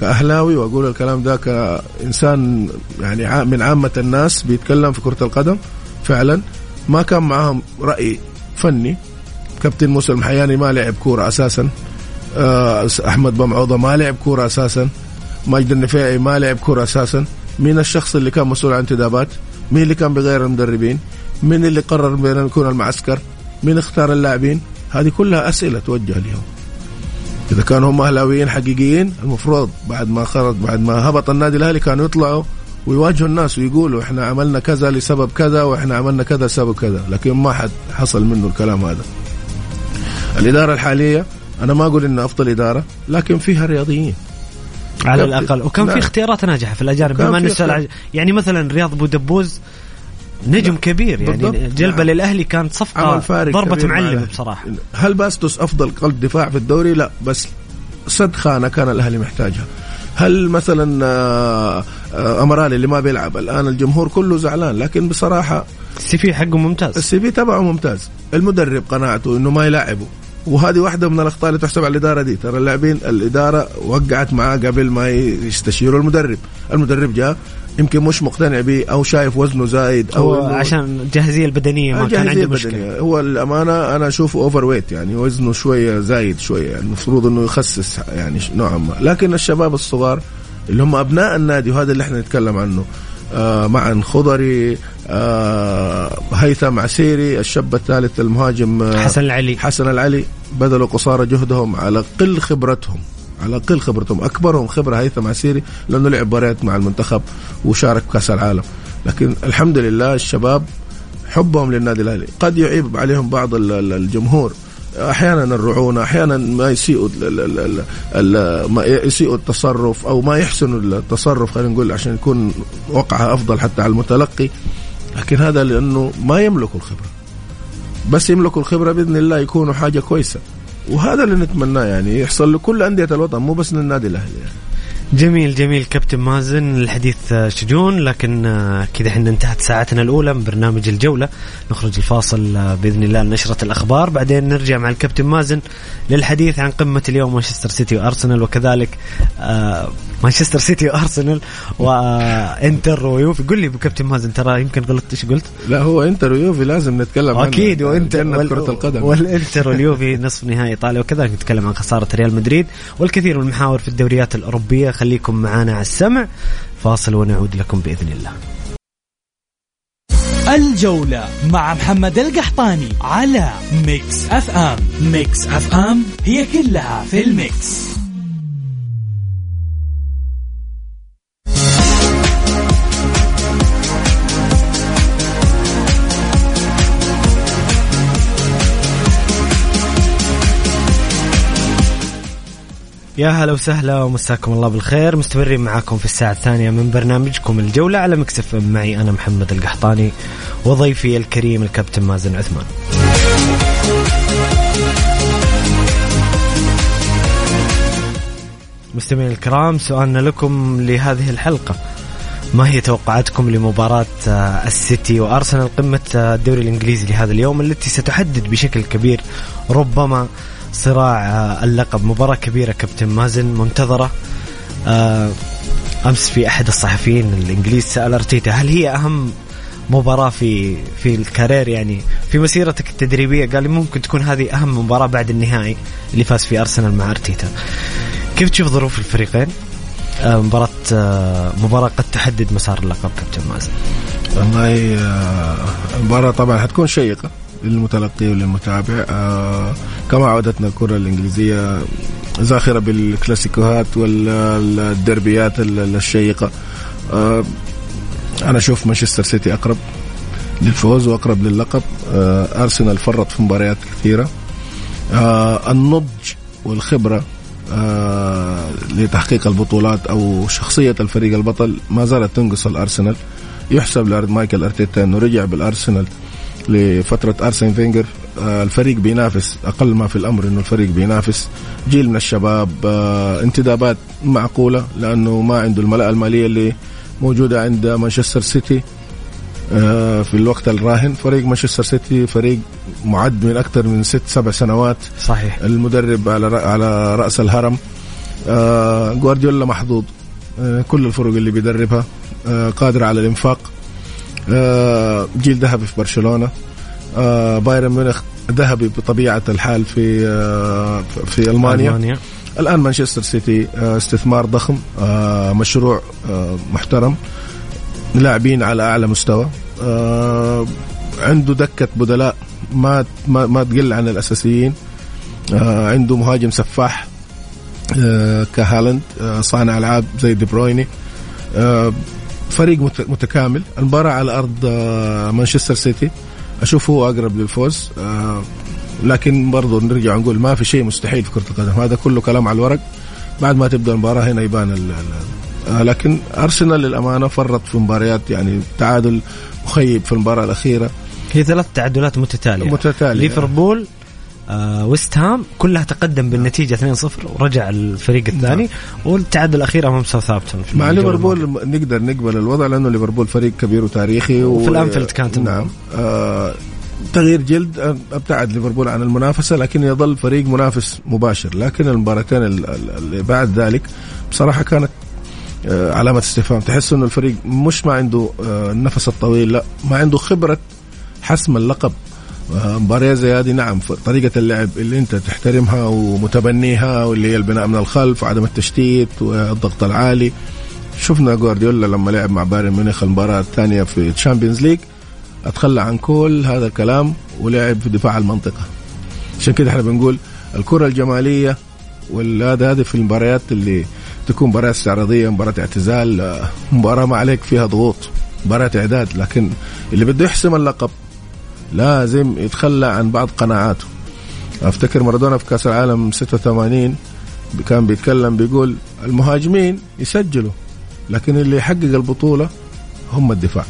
كأهلاوي وأقول الكلام ده كإنسان يعني من عامة الناس بيتكلم في كرة القدم فعلا. ما كان معاهم رأي فني. كابتن موسى المحياني ما لعب كورة أساسا. آه، أحمد بمعوضة ما لعب كورة أساسا. ماجد النفيعي ما لعب كورة أساسا. مين الشخص اللي كان مسؤول عن انتدابات؟ مين اللي كان بغير المدربين؟ مين اللي قرر بين يكون المعسكر؟ مين اختار اللاعبين؟ هذه كلها أسئلة توجه لهم إذا كانوا هم أهلاويين حقيقيين المفروض بعد ما خرج بعد ما هبط النادي الأهلي كانوا يطلعوا ويواجهوا الناس ويقولوا إحنا عملنا كذا لسبب كذا وإحنا عملنا كذا لسبب كذا لكن ما حد حصل منه الكلام هذا. الإدارة الحالية أنا ما أقول انها أفضل إدارة لكن فيها رياضيين. على الأقل. وكان في اختيارات ناجحة في الأجانب بما يعني مثلا رياض بودبوز نجم كبير يعني بالضبط. جلبه نعم. للأهلي كانت صفقة ضربة معلم بصراحة. هل باستوس أفضل قلب دفاع في الدوري؟ لا بس سد خانة كان الأهلي محتاجها. هل مثلا آه، آه، أمرالي اللي ما بيلعب الآن الجمهور كله زعلان لكن بصراحة ال CV حقه ممتاز. ال CV تبعه ممتاز. المدرب قناعته إنه ما يلعبه وهذه واحدة من الأخطاء اللي تحسب على الإدارة دي. ترى اللاعبين الإدارة وقعت معاه قبل ما يستشيروا المدرب. المدرب جاء يمكن مش مقتنع به أو شايف وزنه زايد أو عشان الجاهزيه البدنية ما كان عنده مشكلة. هو الأمانة أنا أشوفه overweight يعني وزنه شوية زايد شوية يعني المفروض إنه يخسس يعني نوعا ما. لكن الشباب الصغار اللي هم أبناء النادي وهذا اللي إحنا نتكلم عنه آه معا خضري آه هيثم عسيري الشاب الثالث المهاجم آه حسن العلي. حسن العلي بذلوا قصارى جهدهم على قل خبرتهم. على الأقل خبرتهم. أكبرهم خبرة هيثم عسيري لأنه لعب مباريات مع المنتخب وشارك بكاس العالم. لكن الحمد لله الشباب حبهم للنادي الأهلي. قد يعيب عليهم بعض الجمهور. أحيانا الرعونة أحيانا ما يسيئوا ما يسيئوا التصرف أو ما يحسنوا التصرف خلينا نقول عشان يكون وقعها أفضل حتى على المتلقي. لكن هذا لأنه ما يملكوا الخبرة. بس يملكوا الخبرة بإذن الله يكونوا حاجة كويسة. وهذا اللي نتمناه يعني يحصل لكل أندية الوطن مو بس للنادي الأهلي يعني. جميل جميل. كابتن مازن الحديث شجون لكن آه، كذا إحنا انتهت ساعتنا الأولى من برنامج الجولة. نخرج الفاصل آه، بإذن الله لنشرة الأخبار. بعدين نرجع مع الكابتن مازن للحديث عن قمة اليوم مانشستر سيتي وأرسنال وكذلك آه، مانشستر سيتي وأرسنال وانتر ويوفي. قل لي كابتن مازن ترى يمكن غلطت إيش قلت؟ لا هو إنتر ويوفي لازم نتكلم عنه. أكيد وإنتر وال... كرة القدم. والإنتر واليوفي نصف نهائي إيطاليا وكذلك نتكلم عن خسارة ريال مدريد والكثير من المحاور في الدوريات الأوروبية. خليكم معنا على السمع. فاصل ونعود لكم بإذن الله. الجولة مع محمد القحطاني على Mix FM. Mix FM هي كلها في ال Mix. يا هلا وسهلا ومساكم الله بالخير. مستمرين معاكم في الساعة الثانية من برنامجكم الجولة على Mix FM معي أنا محمد القحطاني وضيفي الكريم الكابتن مازن عثمان. مستمعين الكرام سؤالنا لكم لهذه الحلقة. ما هي توقعاتكم لمباراة آه، السيتي وأرسنال؟ قمة آه، الدوري الإنجليزي لهذا اليوم التي ستحدد بشكل كبير ربما صراع آه، اللقب مباراة كبيرة كابتن مازن منتظرة آه، أمس في أحد الصحفيين الإنجليز سأل أرتيتا هل هي أهم مباراة في في الكارير يعني؟ في مسيرتك التدريبية؟ قال لي ممكن تكون هذه أهم مباراة بعد النهائي اللي فاز فيه أرسنال مع أرتيتا. كيف تشوف ظروف الفريقين؟ آه، مباراة مباراة قد تحدد مسار اللقب كابتن مازن. والله آه، المباراة طبعا حتكون شيقة للمتلقي وللمتابع. آه كما عودتنا الكرة الإنجليزية زاخرة بالكلاسيكوهات والديربيات الشيقة. آه أنا أشوف مانشستر سيتي أقرب للفوز وأقرب للقب. آه أرسنال فرط في مباريات كثيرة. آه النضج والخبرة آه لتحقيق البطولات أو شخصية الفريق البطل ما زالت تنقص الأرسنال. يحسب لأرد مايكل أرتيتا أنه رجع بالأرسنال لفترة أرسن فينجر. آه، الفريق بينافس أقل ما في الأمر أنه الفريق بينافس. جيل من الشباب آه، انتدابات معقولة لأنه ما عنده الملاءة المالية اللي موجودة عند مانشستر سيتي. آه، في الوقت الراهن فريق مانشستر سيتي فريق معد من أكثر من ست سبع سنوات. صحيح. المدرب على على رأس الهرم. جوارديولا محظوظ. كل الفرق اللي بيدربها قادر على الإنفاق. آه، جيل ذهبي في برشلونة. آه، بايرن ميونخ ذهبي بطبيعة الحال في آه، في ألمانيا, ألمانيا. الآن مانشستر سيتي استثمار ضخم مشروع محترم. لاعبين على أعلى مستوى. عنده دكة بدلاء ما ما, ما تقل عن الأساسيين. عنده مهاجم سفاح. كهالاند صانع ألعاب زي دي برويني. فريق متكامل. المباراة على أرض آه، مانشستر سيتي. أشوف هو أقرب للفوز. آه، لكن برضو نرجع نقول ما في شيء مستحيل في كرة القدم. هذا كله كلام على الورق. بعد ما تبدأ المباراة هنا يبان آه، لكن أرسنال للأمانة فرط في مباريات يعني تعادل مخيب في المباراة الأخيرة. هي ثلاث تعادلات متتالية. متتالية. ليفربول آه ويست هام كلها تقدم بالنتيجة 2-0 ورجع الفريق الثاني نعم. والتعادل الأخير أمام ساوثهامبتون مع ليفربول نقدر نقبل الوضع لأنه ليفربول فريق كبير وتاريخي وفي و... الأنفيلد كانت نعم. آه تغيير جلد أبتعد ليفربول عن المنافسة لكن يظل فريق منافس مباشر. لكن المباراتين اللي بعد ذلك بصراحة كانت آه علامة استفهام. تحس إنه الفريق مش ما عنده آه النفس الطويل لا ما عنده خبرة حسم اللقب. مباريات زي هذه نعم طريقة اللعب اللي انت تحترمها ومتبنيها واللي هي البناء من الخلف وعدم التشتيت والضغط العالي. شفنا جوارديولا لما لعب مع بايرن ميونخ المباراة الثانية في ال Champions League أتخلى عن كل هذا الكلام ولعب في دفاع المنطقة. عشان كده إحنا بنقول الكرة الجمالية وهذا هذه في المباريات اللي تكون مباراة استعراضية مباراة اعتزال مباراة ما عليك فيها ضغوط مباراة إعداد. لكن اللي بده يحسم اللقب لازم يتخلى عن بعض قناعاته. أفتكر مارادونا في كأس العالم 86 كان بيتكلم بيقول المهاجمين يسجلوا لكن اللي يحقق البطولة هم الدفاع.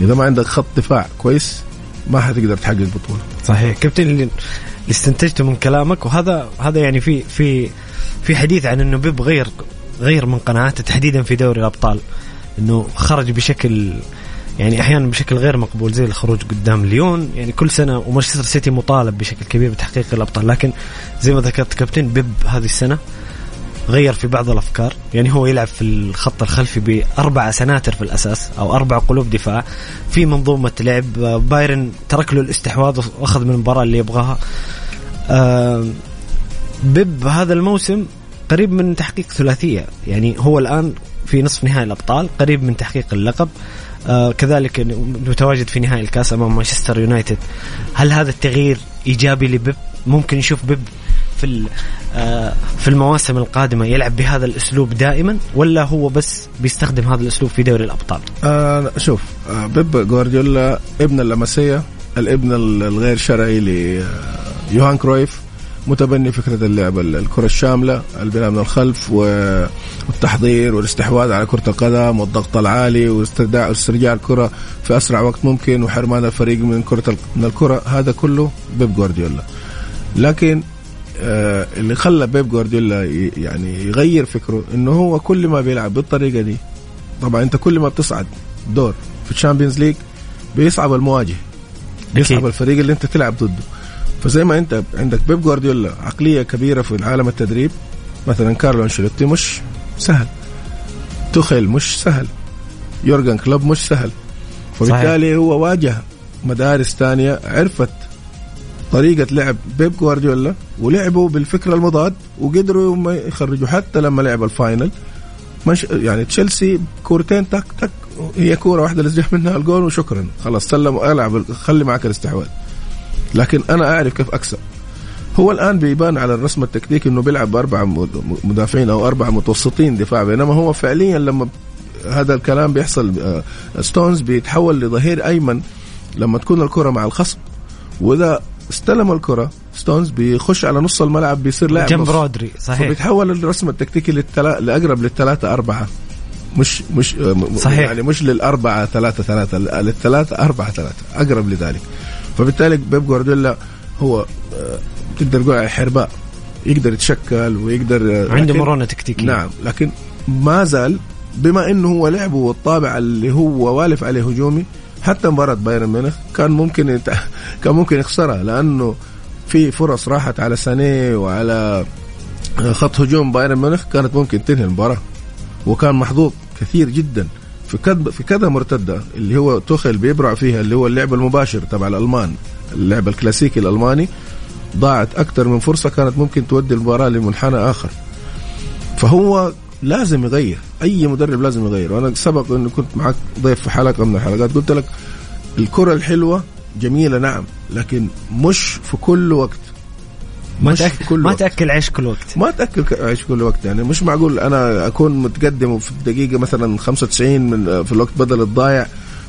إذا ما عندك خط دفاع كويس ما حتقدر تحقق بطولة. صحيح. كابتن اللي استنتجته من كلامك وهذا هذا يعني في في في حديث عن إنه بيب غير غير من قناعاته تحديدا في دوري الأبطال إنه خرج بشكل يعني أحيانا بشكل غير مقبول زي الخروج قدام ليون يعني كل سنة ومانشستر سيتي مطالب بشكل كبير بتحقيق الأبطال لكن زي ما ذكرت كابتن بيب هذه السنة غير في بعض الأفكار يعني هو يلعب في الخط الخلفي بأربع سناتر في الأساس أو أربع قلوب دفاع في منظومة لعب بايرن ترك له الاستحواذ وأخذ من المباراة اللي يبغاها. بيب هذا الموسم قريب من تحقيق ثلاثية يعني هو الآن في نصف نهائي الأبطال قريب من تحقيق اللقب. آه كذلك متواجد في نهائي الكاس أمام مانشستر يونايتد. هل هذا التغيير إيجابي لبيب؟ ممكن نشوف بيب في آه في المواسم القادمة يلعب بهذا الأسلوب دائما ولا هو بس بيستخدم هذا الأسلوب في دوري الأبطال؟ آه شوف آه بيب جوارديولا ابن اللمسية الابن الغير شرعي ليوهان كرويف. متبني فكرة اللعب الكرة الشاملة البناء من الخلف والتحضير والاستحواذ على كرة القدم والضغط العالي واسترجاع الكرة في أسرع وقت ممكن وحرمان الفريق من كرة من الكرة. هذا كله بيب جوارديولا. لكن آه اللي خلى بيب جوارديولا يعني يغير فكره إنه هو كل ما بيلعب بالطريقة دي طبعا أنت كل ما بتصعد دور في ال Champions League بيصعب المواجه بيصعب الفريق اللي أنت تلعب ضده. فزي ما انت عندك بيب جوارديولا عقلية كبيرة في عالم التدريب مثلا كارلو أنشيلوتي مش سهل. توخيل مش سهل. يورجن كلوب مش سهل. فبالتالي صحيح. هو واجه مدارس ثانية عرفت طريقة لعب بيب جوارديولا ولعبوا بالفكرة المضاد وقدروا يخرجوا حتى لما لعب ال final. مش يعني تشيلسي كورتين tick tack هي كورة واحدة اللي منها الجول وشكرا. خلاص سلم العب خلي معك الاستحواذ. لكن أنا أعرف كيف أكسب. هو الآن بيبان على الرسم التكتيكي إنه بيلعب باربعه مدافعين أو اربعه متوسطين دفاع بينما هو فعليا لما هذا الكلام بيحصل آه، ستونز بيتحول لظهير أيمن لما تكون الكرة مع الخصم. وإذا استلم الكرة ستونز بيخش على نص الملعب بيصير لاعب جنب رودري صحيح. فبيتحول الرسم التكتيكي للتلا... لأقرب للثلاثه أربعة. مش مش آه، صحيح. يعني مش للأربعة ثلاثة ثلاثة للثلاثة أربعة ثلاثة أقرب لذلك. فبالتالي بيب جوارديولا هو آه، تقدر تقول حرباء يقدر يتشكل ويقدر عنده مرونة تكتيكية. نعم لكن ما زال بما إنه هو لعبه والطابع اللي هو والف عليه هجومي حتى مباراة بايرن ميونخ كان ممكن يت... كان ممكن يخسرها لأنه في فرص راحت على سانيه وعلى خط هجوم بايرن ميونخ كانت ممكن تنهي المباراة وكان محظوظ كثير جدا. في كذا في كذا مرتدة اللي هو توخيل بيبرع فيها اللي هو اللعب المباشر تبع الألمان اللعب الكلاسيكي الألماني ضاعت أكثر من فرصة كانت ممكن تودي المباراة لمنحنى آخر. فهو لازم يغير أي مدرب لازم يغير. وأنا سبق انه كنت معك ضيف في حلقة من الحلقات قلت لك الكرة الحلوة جميلة نعم لكن مش في كل وقت. ما تأكل كل ما تأكل عيش كل وقت. ما تأكل عيش كل وقت يعني. مش معقول أنا أكون متقدم في الدقيقة مثلا 95 من في الوقت بدل الضايع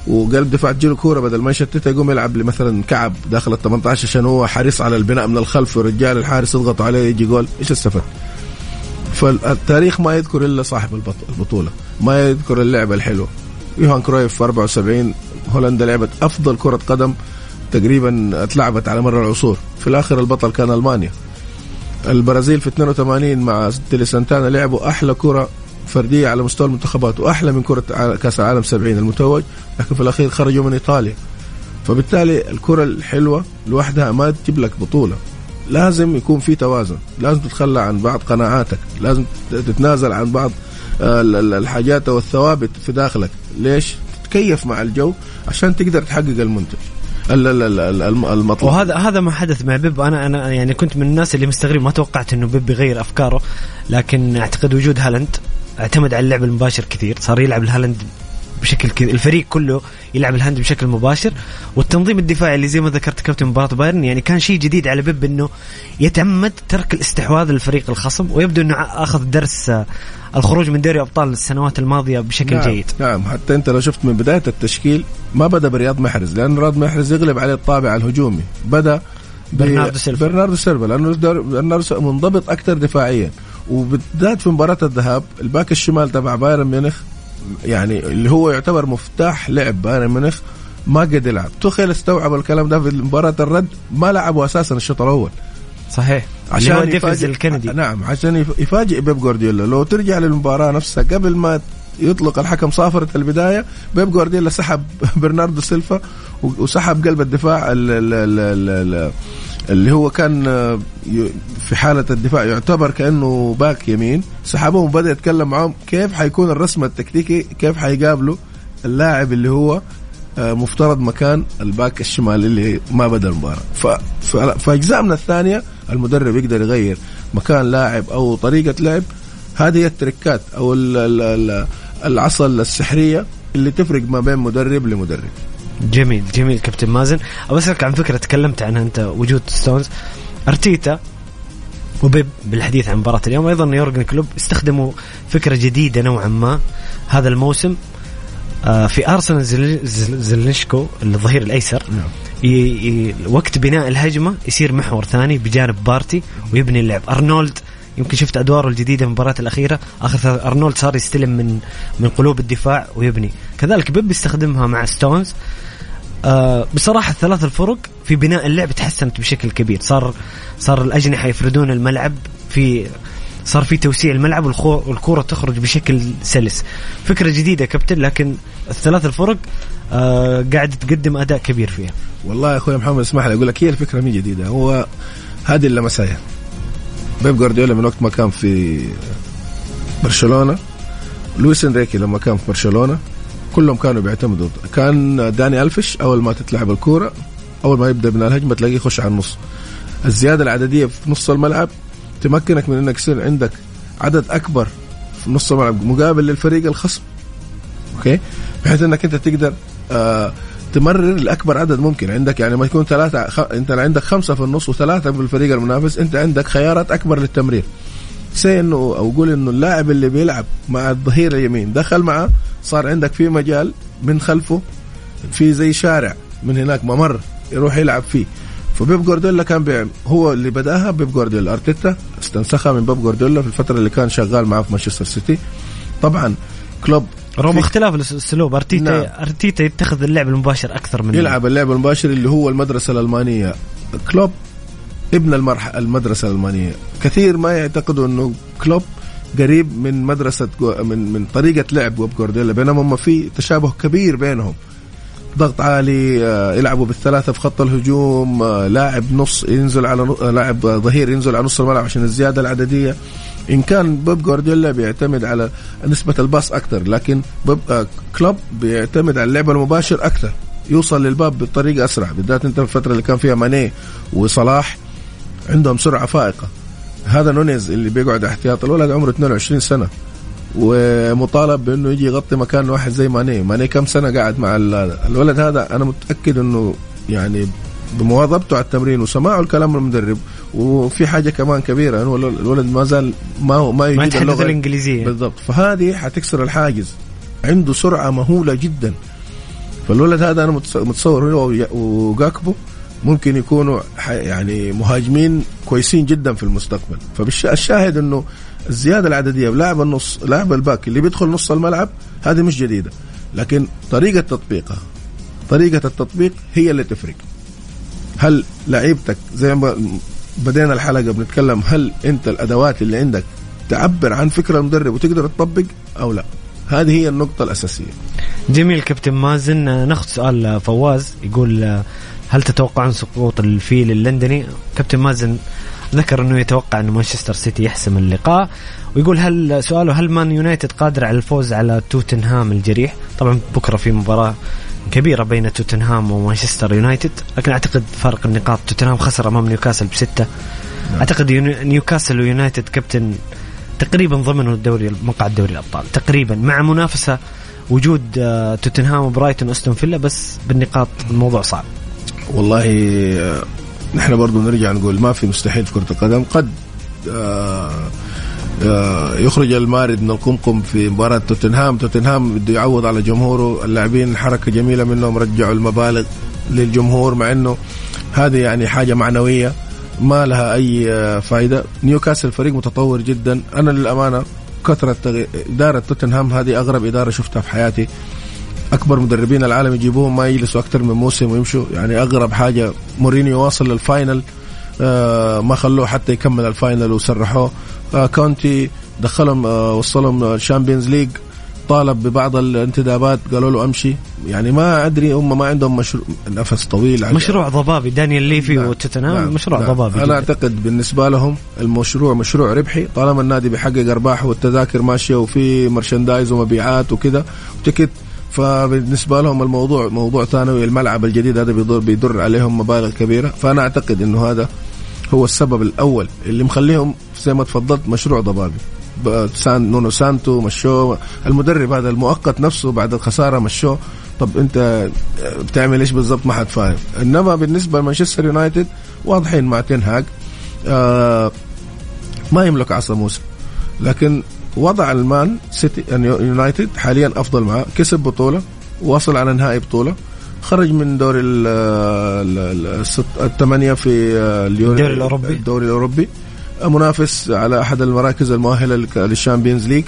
وقلب دفاع تجيله كورة بدل ما يشتتها يقوم يلعب لي مثلا كعب داخل ال 18 عشان هو حريص على البناء من الخلف ورجال الحارس يضغط عليه يجي جول. إيش استفدت؟ فالتاريخ ما يذكر إلا صاحب البطولة ما يذكر اللعبة الحلوة. يوهان كرويف في 74 هولندا لعبت أفضل كرة قدم تقريبا أتلعبت على مر العصور. في الآخر البطل كان ألمانيا. البرازيل في 82 مع تيلي سانتانا لعبوا أحلى كرة فردية على مستوى المنتخبات وأحلى من كرة كأس العالم 70 المتوج لكن في الأخير خرجوا من إيطاليا. فبالتالي الكرة الحلوة لوحدها ما تجيب لك بطولة. لازم يكون في توازن. لازم تتخلى عن بعض قناعاتك. لازم تتنازل عن بعض آه، الحاجات أو الثوابت في داخلك. ليش؟ تتكيف مع الجو عشان تقدر تحقق المنتج. المطلوب. وهذا هذا ما حدث مع بيب. أنا أنا يعني كنت من الناس اللي مستغرب. ما توقعت إنه بيب يغير أفكاره. لكن أعتقد وجود هالاند اعتمد على اللعب المباشر كثير. صار يلعب لهالاند بشكل كذا الفريق كله يلعب لهالاند بشكل مباشر. والتنظيم الدفاعي اللي زي ما ذكرت كابتن مباراة بايرن يعني كان شيء جديد على بيب إنه يتعمد ترك الاستحواذ للفريق الخصم ويبدو إنه أخذ درس آه، الخروج من دوري أبطال السنوات الماضية بشكل نعم جيد. نعم حتى أنت لو شفت من بداية التشكيل ما بدأ برياض محرز لأن رياض محرز يغلب عليه الطابع الهجومي. بدأ برناردو سيلفا. برناردو سيلفا لأنه برناردو منضبط أكثر دفاعيا. وبالذات في مباراة الذهاب ال back الشمال تبع بايرن ميونخ يعني اللي هو يعتبر مفتاح لعب بايرن ميونخ ما قد يلعب. تخيل استوعب الكلام ده في مباراة الرد ما لعبوا أساسا الشوط الأول. صحيح. عشان يفاجئ الكل دي. نعم عشان يفاجئ بيب جوارديولا. لو ترجع للمباراة نفسها قبل ما يطلق الحكم صافرة البداية بيب جوارديولا سحب برناردو سيلفا وسحب قلب الدفاع اللي هو كان آه، في حالة الدفاع يعتبر كأنه back يمين. سحبهم وبدأ يتكلم معهم كيف حيكون الرسم التكتيكي كيف حيقابلوا اللاعب اللي هو آه، مفترض مكان ال back الشمال اللي ما بدأ المباراة. فاجزاء من الثانية المدرب يقدر يغير مكان لاعب أو طريقة لعب. هذه هي ال tricكات أو العصا السحرية اللي تفرق ما بين مدرب لمدرب. جميل جميل كابتن مازن. ابى أسألك عن فكرة تكلمت عنها أنت وجود ستونز أرتيتا وبيب بالحديث عن مباراة اليوم. أيضا يورجن كلوب استخدموا فكرة جديدة نوعا ما هذا الموسم. آه، في ارسنال زلنشكو الظهير الأيسر. نعم. وقت بناء الهجمة يصير محور ثاني بجانب بارتي ويبني اللعب. أرنولد يمكن شفت أدواره الجديدة المباراه الأخيرة. آخر أرنولد صار يستلم من من قلوب الدفاع ويبني. كذلك بيب يستخدمها مع ستونز. آه بصراحة الثلاث الفرق في بناء اللعب تحسنت بشكل كبير. صار صار الأجنحة يفردون الملعب في صار في توسيع الملعب والكرة تخرج بشكل سلس. فكرة جديدة كابتن لكن الثلاث الفرق آه قاعد تقدم أداء كبير فيها. والله يا أخوي محمد اسمح لي أقول لك هي الفكرة مي جديدة. هو هذه اللمساية بيب جوارديولا من وقت ما كان في برشلونة لويس إنريكي لما كان في برشلونة كلهم كانوا بيعتمدوا كان داني ألفش أول ما تتلعب الكورة أول ما يبدأ من الهجمة تلاقيه يخش على النص. الزيادة العددية في نص الملعب تمكنك من إنك يصير عندك عدد أكبر في نص الملعب مقابل للفريق الخصم. أوكي؟ بحيث إنك أنت تقدر آه تمرر لاكبر عدد ممكن. عندك يعني ما يكون ثلاثة خ... أنت عندك خمسة في النص وثلاثة في الفريق المنافس أنت عندك خيارات أكبر للتمرير. سي إنه أو قول إنه اللاعب اللي بيلعب مع الظهير اليمين دخل معه صار عندك في مجال من خلفه في زي شارع من هناك ممر يروح يلعب فيه. فبيب جوارديولا كان بيعمل هو اللي بدأها بيب جوارديولا. أرتيتا استنسخها من بيب جوارديولا في الفترة اللي كان شغال معاه في مانشستر سيتي. طبعا كلوب رغم اختلاف الأسلوب أرتيتا نعم. أرتيتا يتخذ اللعب المباشر أكثر من يلعب اللعب المباشر اللي هو المدرسة الألمانية. كلوب ابن المرحله المدرسة الألمانية. كثير ما يعتقدوا إنه كلوب قريب من مدرسة من من طريقة لعب بيب جوارديولا بينما هم في تشابه كبير بينهم. ضغط عالي آه، يلعبوا بالثلاثة في خط الهجوم آه، لاعب نص ينزل على آه، لاعب ظهير ينزل على نص الملعب عشان الزيادة العددية. إن كان بيب جوارديولا بيعتمد على نسبة الباص أكثر لكن بيب كلوب بيعتمد على اللعب المباشر أكثر يوصل للباب بطريقة أسرع بالذات أنت في الفترة اللي كان فيها ماني وصلاح عندهم سرعة فائقة. هذا نونيز اللي بيقعد احتياط الولد عمره 22 سنة. ومطالب بأنه يجي يغطي مكان واحد زي ماني. ماني كم سنة قاعد مع الولد هذا؟ أنا متأكد أنه يعني بمواظبته على التمرين وسماعه الكلام المدرب وفي حاجة كمان كبيرة أنه الولد ما زال ما ما يجيد يتحدث الإنجليزية. بالضبط. فهذه حتكسر الحاجز. عنده سرعة مهولة جدا. فالولد هذا أنا متصور هو وجاكبو ممكن يكونوا يعني مهاجمين كويسين جدا في المستقبل. فالشاهد أنه الزيادة العددية بلاعب النص لاعب الباك اللي بيدخل نص الملعب هذه مش جديدة. لكن طريقة تطبيقها طريقة التطبيق هي اللي تفرق. هل لعيبتك زي ما بدينا الحلقة بنتكلم هل أنت الأدوات اللي عندك تعبر عن فكره المدرب وتقدر تطبق أو لا؟ هذه هي النقطة الأساسية. جميل كابتن مازن. ناخذ سؤال فواز يقول هل تتوقعون سقوط الفيل اللندني؟ كابتن مازن ذكر أنه يتوقع انه مانشستر سيتي يحسم اللقاء ويقول هل سؤاله هل Man United قادر على الفوز على توتنهام الجريح؟ طبعا بكرة في مباراة كبيرة بين توتنهام ومانشستر يونايتد لكن أعتقد فرق النقاط توتنهام خسر أمام نيوكاسل بستة. نعم. أعتقد نيوكاسل ويونايتد كابتن تقريبا ضمنوا الدوري مقعد دوري الأبطال تقريبا مع منافسة وجود آه، توتنهام وبرايتون واستون فيلا بس بالنقاط الموضوع صعب. والله آه، نحن برضو نرجع نقول ما في مستحيل في كرة القدم. قد آه، آه، يخرج المارد من القمقم في مباراة توتنهام. توتنهام بده يعوض على جمهوره. اللاعبين حركة جميلة منهم رجعوا المبالغ للجمهور مع إنه هذه يعني حاجة معنوية ما لها أي فائدة نيوكاسل فريق متطور جدا. أنا للأمانة كثرة إدارة توتنهام هذه أغرب إدارة شفتها في حياتي. أكبر مدربين العالم يجيبوهم ما يجلسوا أكثر من موسم ويمشوا. يعني أغرب حاجة مورينيو واصل لل final آه ما خلوه حتى يكمل ال final وسرحوه. آه كونتي دخلهم آه وصلهم ال Champions League طالب ببعض الانتدابات قالوا له أمشي. يعني ما أدري هم ما عندهم مشروع نفس طويل. مشروع ضبابي دانيال ليفي نعم وتوتنهام نعم مشروع نعم. ضبابي أنا جدا. أعتقد بالنسبة لهم المشروع مشروع ربحي. طالما النادي بيحقق أرباح والتذاكر ماشية وفي مرشندايز ومبيعات وكذا وتكت فبالنسبة لهم الموضوع موضوع ثانوي الملعب الجديد هذا بيضر بيدر عليهم مبالغ كبيرة. فأنا أعتقد إنه هذا هو السبب الأول اللي مخليهم زي ما تفضلت مشروع ضبابي. سان نونو سانتو مشوه. المدرب هذا المؤقت نفسه بعد الخسارة مشوه. طب أنت بتعمل إيش بالضبط؟ ما حد فاهم. إنما بالنسبة لمانشستر يونايتد واضحين مع تنهاج آه ما يملك عصا موسى. لكن وضع المان سيتي يعني يونايتد حاليا أفضل معه. كسب بطولة وصل على نهائي بطولة. خرج من دوري الثمانية في الدوري الأوروبي. الدوري الأوروبي. منافس على أحد المراكز المؤهلة لل Champions League.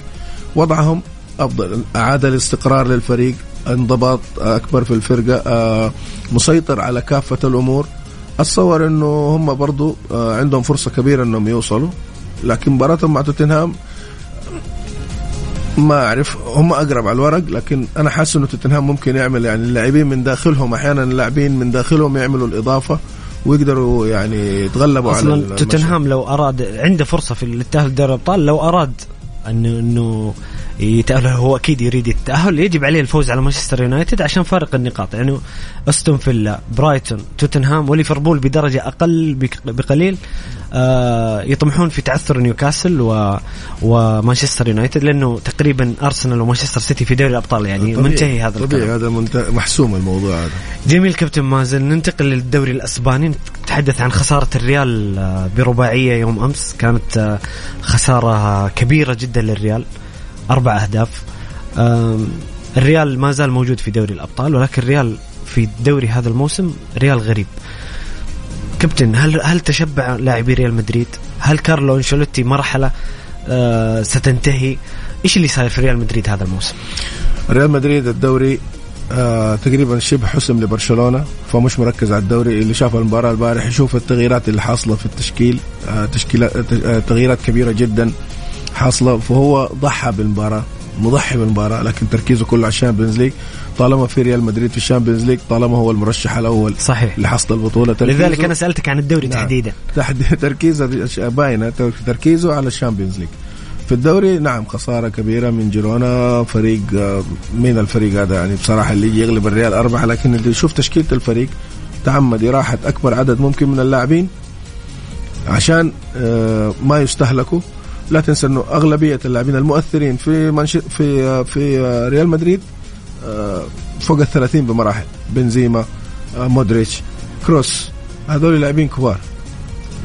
وضعهم أفضل. أعاد الاستقرار للفريق. انضباط أكبر في الفرقة. آه، مسيطر على كافة الأمور. اتصور إنه هم برضو آه، عندهم فرصة كبيرة إنهم يوصلوا. لكن مباراتهم مع توتنهام ما أعرف. هم أقرب على الورق لكن أنا حاسس إنه توتنهام ممكن يعمل يعني اللاعبين من داخلهم أحيانا اللاعبين من داخلهم يعملوا الإضافة ويقدروا يعني يتغلبوا على توتنهام لو أراد عنده فرصة في التاهل دوري الأبطال لو أراد انه إنه يتأهل. هو أكيد يريد التأهل. يجب عليه الفوز على مانشستر يونايتد عشان فارق النقاط. يعني أستون فيلا برايتون توتنهام وليفربول بدرجة أقل بقليل آه يطمحون في تعثر نيوكاسل و ومانشستر يونايتد لأنه تقريبا أرسنال ومانشستر سيتي في دوري الأبطال. يعني طبيعي. منتهي هذا طبيعي الكلام. هذا منت- محسوم الموضوع هذا. جميل كابتن مازن ننتقل للدوري الأسباني. نتحدث عن خسارة الريال آه، برباعية يوم أمس. كانت آه، خسارة كبيرة جدا للريال. أربع أهداف آم، الريال ما زال موجود في دوري الأبطال ولكن الريال في دوري هذا الموسم ريال غريب كابتن هل هل تشبع لاعبي ريال مدريد؟ هل كارلو أنشيلوتي مرحلة آه، ستنتهي؟ إيش اللي صاير في ريال مدريد هذا الموسم؟ ريال مدريد الدوري آه تقريبا شبه حسم لبرشلونة فمش مركز على الدوري اللي شاف المباراة البارح يشوف التغييرات اللي حاصلة في التشكيل آه تشكيلات آه تغييرات كبيرة جدا حاصلة فهو ضحى بالمباراة مضحي بالمباراة لكن تركيزه كله على ال Champions League. طالما في ريال مدريد في ال Champions League طالما هو المرشح الأول صحيح. لحصد البطولة تركيزه لذلك أنا سألتك عن الدوري نعم. تحديدا. تحدي تركيزه باينة تركيزه على ال Champions League. في الدوري نعم خسارة كبيرة من جيرونا فريق آه، مين الفريق هذا؟ يعني بصراحة اللي يغلب الريال أربعة لكن اللي يشوف تشكيلة الفريق تعمد إراحة أكبر عدد ممكن من اللاعبين عشان آه، ما يستهلكوا. لا تنسى أنه أغلبية اللاعبين المؤثرين في منش... في آه، في آه، ريال مدريد آه، فوق ال 30 بمراحل. بنزيما مودريتش كروس. هذول لاعبين كبار.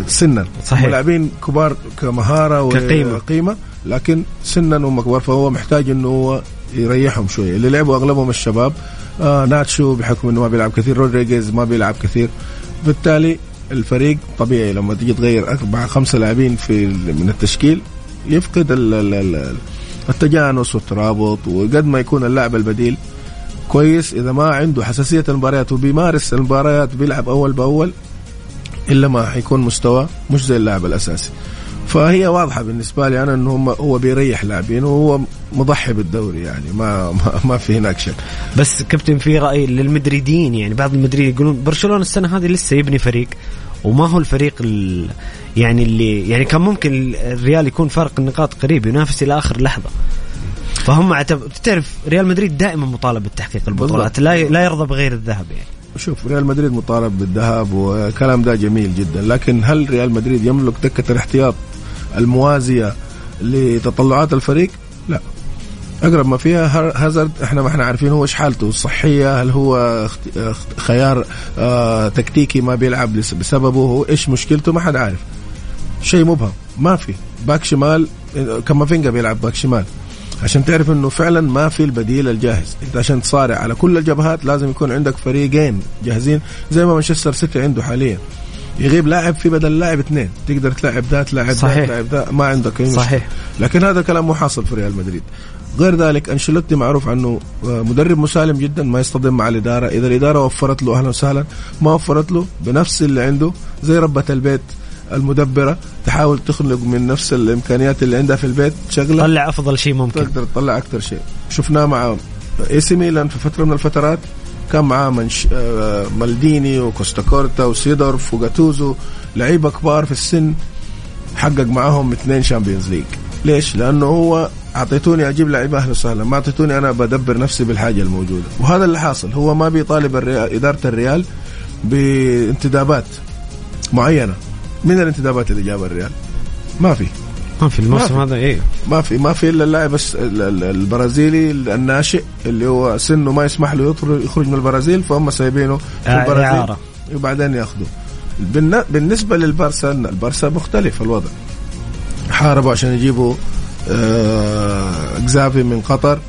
سنا. صحيح. لاعبين كبار كمهارة. وقيمة لكن سنا هم كبار. فهو محتاج إنه هو يريحهم شوية. اللي لعبوا أغلبهم الشباب آه ناتشو بحكم إنه ما بيلعب كثير. رودريجيز ما بيلعب كثير. بالتالي الفريق طبيعي لما تيجي تغير اربعه خمسة لاعبين في من التشكيل يفقد ال- ال- ال- التجانس والترابط وقد ما يكون اللاعب البديل كويس إذا ما عنده حساسية المباريات وبيمارس المباريات بيلعب أول بأول إلا ما حيكون مستوى مش زي اللاعب الأساسي. فهي واضحة بالنسبة لي أنا إنه هو بيريح لاعبين وهو مضحي بالدوري يعني ما ما, ما في هناك شك. بس كابتن في رأي للمدريديين يعني بعض المدريد يقولون برشلونة السنة هذه لسه يبني فريق وما هو الفريق ال يعني اللي يعني كان ممكن الريال يكون فارق النقاط قريب ينافس إلى آخر لحظة. فهم تعرف ريال مدريد دائما مطالب بتحقيق البطولات لا لا يرضى بغير الذهب يعني. شوف ريال مدريد مطالب بالذهاب وكلام ده جميل جدا لكن هل ريال مدريد يملك دكة الاحتياط الموازية لتطلعات الفريق؟ لا. أقرب ما فيها هازارد إحنا ما إحنا عارفين هو إيش حالته الصحيه هل هو خيار آه تكتيكي ما بيلعب بسببه هو إيش مشكلته؟ ما حد عارف. شيء مبهم ما في. باك شمال كامافينجا بيلعب باك شمال. عشان تعرف إنه فعلا ما في البديل الجاهز. أنت عشان تصارع على كل الجبهات لازم يكون عندك فريقين جاهزين زي ما مانشستر سيتي عنده حاليا. يغيب لاعب في بدل لاعب اثنين. تقدر تلعب ذا تلعب صحيح. ذا تلعب ذا ما عندك أي. صحيح. لكن هذا الكلام مو حاصل في ريال مدريد. غير ذلك أنشيلوتي معروف عنه آه، مدرب مسالم جدا ما يصطدم مع الإدارة. إذا الإدارة وفرت له أهلا وسهلا ما وفرت له بنفس اللي عنده زي ربة البيت المدبرة تحاول تخلق من نفس الإمكانيات اللي عندها في البيت شغلة طلع أفضل شيء ممكن. تقدر تطلع أكثر شيء. شفناه مع اي سي ميلان في فترة من الفترات كان معاه منش... آه، مالديني وكوستا كورتا وسيدورف وجاتوسو لعيبة كبار في السن حقق معاهم اثنين Champions League ليش؟ لأنه هو أعطيتوني أجيب لعيبة أهلا وسهلا. ما أعطيتوني أنا بدبر نفسي بالحاجة الموجودة. وهذا اللي حاصل. هو ما بيطالب الريال إدارة الريال بانتدابات معينة. من الانتدابات اللي جابها الريال؟ ما في. ما في الموسم هذا إيه. ما في. ما في إلا اللاعب البرازيلي الناشئ اللي هو سنه ما يسمح له يخرج من البرازيل فهم سايبينه في آه، البرازيل إعارة. وبعدين ياخذوه بالن- بالنسبة للبارسا البارسا مختلف الوضع. حاربوا عشان يجيبوا إكزافي من قطر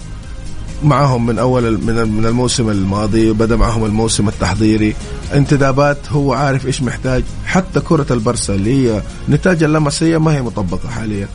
معهم من أول من ال- من الموسم الماضي بدا معهم الموسم التحضيري. انتدابات هو عارف إيش محتاج. حتى كرة البرسا اللي هي نتاج اللاماسيا ما هي مطبقة حاليا.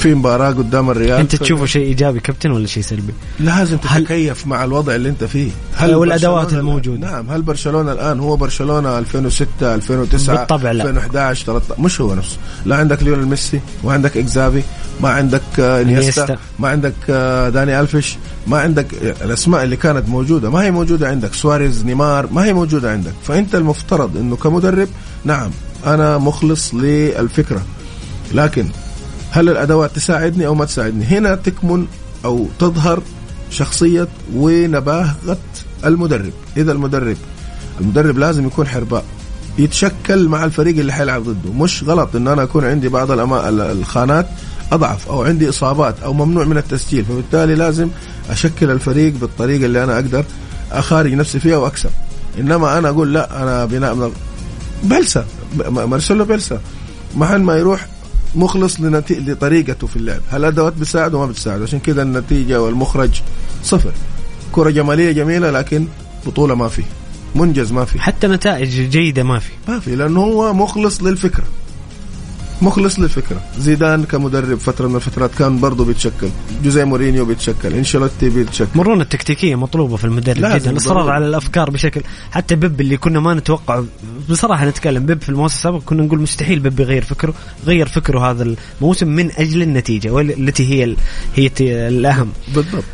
في مباراة قدام الريال أنت تشوفه شيء إيجابي كابتن ولا شيء سلبي؟ لازم هل- تتكيف مع الوضع اللي أنت فيه والأدوات برشلونة- الموجودة. نعم هل برشلونة الآن هو برشلونة 2006 2009 بالطبع لا. 2011 13 مش هو نفسه لا عندك ليونيل ميسي وعندك إكزافي ما عندك آه، إنيستا. ما عندك آه، داني ألفيش ما عندك الأسماء اللي كانت موجودة ما هي موجودة عندك سواريز نيمار ما هي موجودة عندك فأنت المفترض إنه كمدرب نعم أنا مخلص للفكرة لكن هل الأدوات تساعدني أو ما تساعدني؟ هنا تكمن أو تظهر شخصية ونباهة المدرب. إذا المدرب المدرب لازم يكون حرباء يتشكل مع الفريق اللي حيلعب ضده. مش غلط إن أنا أكون عندي بعض. الخانات أضعف أو عندي إصابات أو ممنوع من التسجيل فبالتالي لازم أشكل الفريق بالطريقة اللي أنا أقدر أخارج نفسي فيها وأكسب. إنما أنا أقول لا أنا بناء بلسه مارسيلو بلسه محل ما يروح مخلص. لطريقته في اللعب. هل الادوات بتساعده؟ ما بتساعده. عشان كذا النتيجة والمخرج صفر. كرة جمالية جميلة لكن بطولة ما في. منجز ما في. حتى نتائج جيدة ما في. ما في لأنه هو مخلص للفكرة. مخلص للفكرة. زيدان كمدرب فترة من الفترات كان برضه بيتشكل. جوزيه مورينيو بيتشكل. إنشيلوتي بيتشكل. مرونة التكتيكية مطلوبة في المدرب جدا. الاصرار على الأفكار بشكل حتى بيب اللي كنا ما نتوقع بصراحة نتكلم بيب في الموسم السابق كنا نقول مستحيل بيب يغير فكره غير فكره هذا الموسم من أجل النتيجة والتي هي هي الأهم. بالضبط.